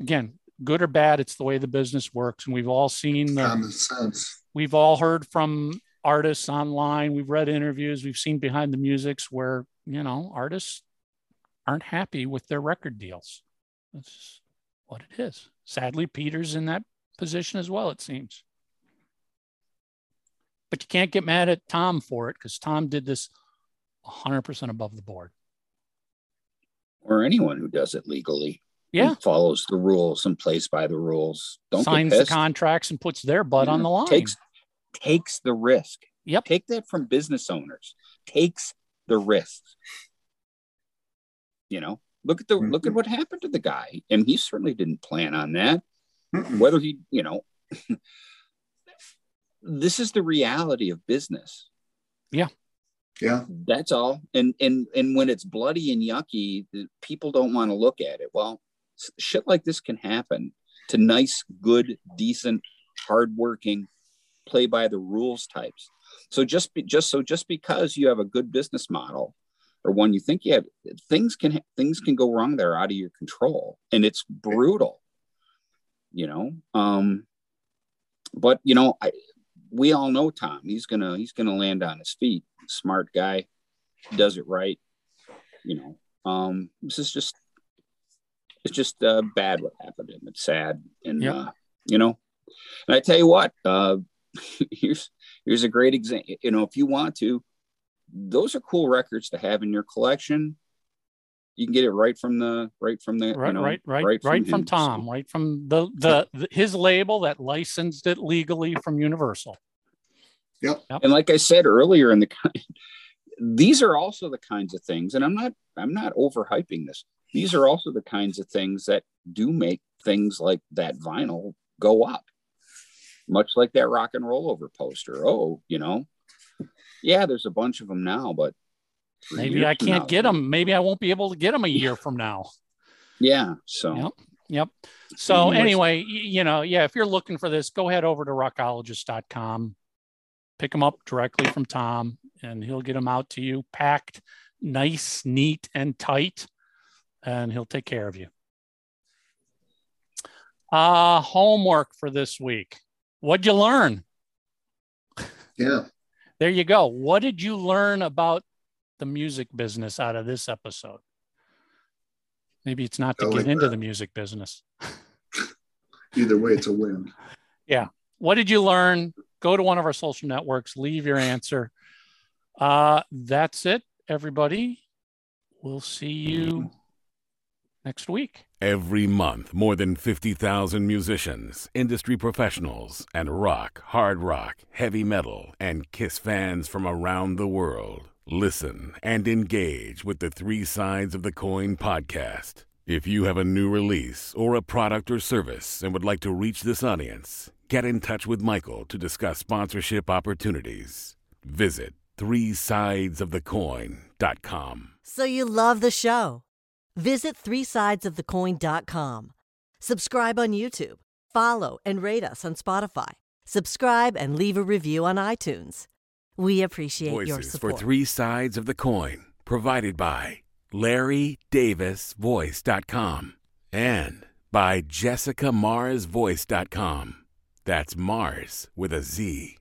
again, good or bad, it's the way the business works. And we've all seen the, Common sense. we've all heard from artists online we've read interviews we've seen behind the musics where you know artists aren't happy with their record deals that's what it is sadly peter's in that position as well it seems but you can't get mad at tom for it because tom did this 100% above the board Or anyone who does it legally. yeah follows the rules and plays by the rules. Don't signs the contracts and puts their butt on the line Takes takes the risk. Yep. Take that from business owners. Takes the risk. You know, look at the mm-hmm. look at what happened to the guy, and he certainly didn't plan on that. Mm-mm. Whether he, you know, [laughs] this is the reality of business. Yeah. Yeah. That's all. And and and when it's bloody and yucky, the people don't want to look at it. Well, shit like this can happen to nice, good, decent, hardworking, play by the rules types. So just be, just so just because you have a good business model or one you think you have, things can things can go wrong that are out of your control, and it's brutal. You know, um, but you know, I we all know Tom. He's gonna he's gonna land on his feet. Smart guy, does it right. You know, um, this is just it's just uh, bad what happened to him. It's sad, and Yep. uh, you know, and I tell you what, uh, [laughs] here's here's a great example. You know, if you want to, those are cool records to have in your collection. You can get it right from the right from the right you know, right right right from, him. tom right from the, the the his label that licensed it legally from universal Yep. and like i said earlier in the these are also the kinds of things and i'm not i'm not overhyping this these are also the kinds of things that do make things like that vinyl go up much like that rock and roll over poster oh you know yeah there's a bunch of them now but maybe i can't now- get them maybe i won't be able to get them a year from now yeah so Yep. Yep. So Anyways. anyway, you know, yeah, if you're looking for this, go head over to rockologist.com, pick them up directly from Tom, and he'll get them out to you packed, nice, neat, and tight, and he'll take care of you. Uh, homework for this week. What'd you learn? Yeah. There you go. What did you learn about the music business out of this episode? Maybe it's not to I get like into the music business. [laughs] Either way, it's a win. Yeah. What did you learn go to one of our social networks leave your answer uh that's it everybody we'll see you next week Every month, more than 50,000 musicians, industry professionals, and rock, hard rock, heavy metal, and Kiss fans from around the world listen and engage with the Three Sides of the Coin podcast. If you have a new release or a product or service and would like to reach this audience, get in touch with Michael to discuss sponsorship opportunities. Visit threesidesofthecoin.com. So you love the show? Visit threesidesofthecoin.com. Subscribe on YouTube. Follow and rate us on Spotify. Subscribe and leave a review on iTunes. We appreciate your support. for. Three Sides of the Coin, provided by LarryDavisVoice.com and by JessicaMarzVoice.com. That's Mars with a Z.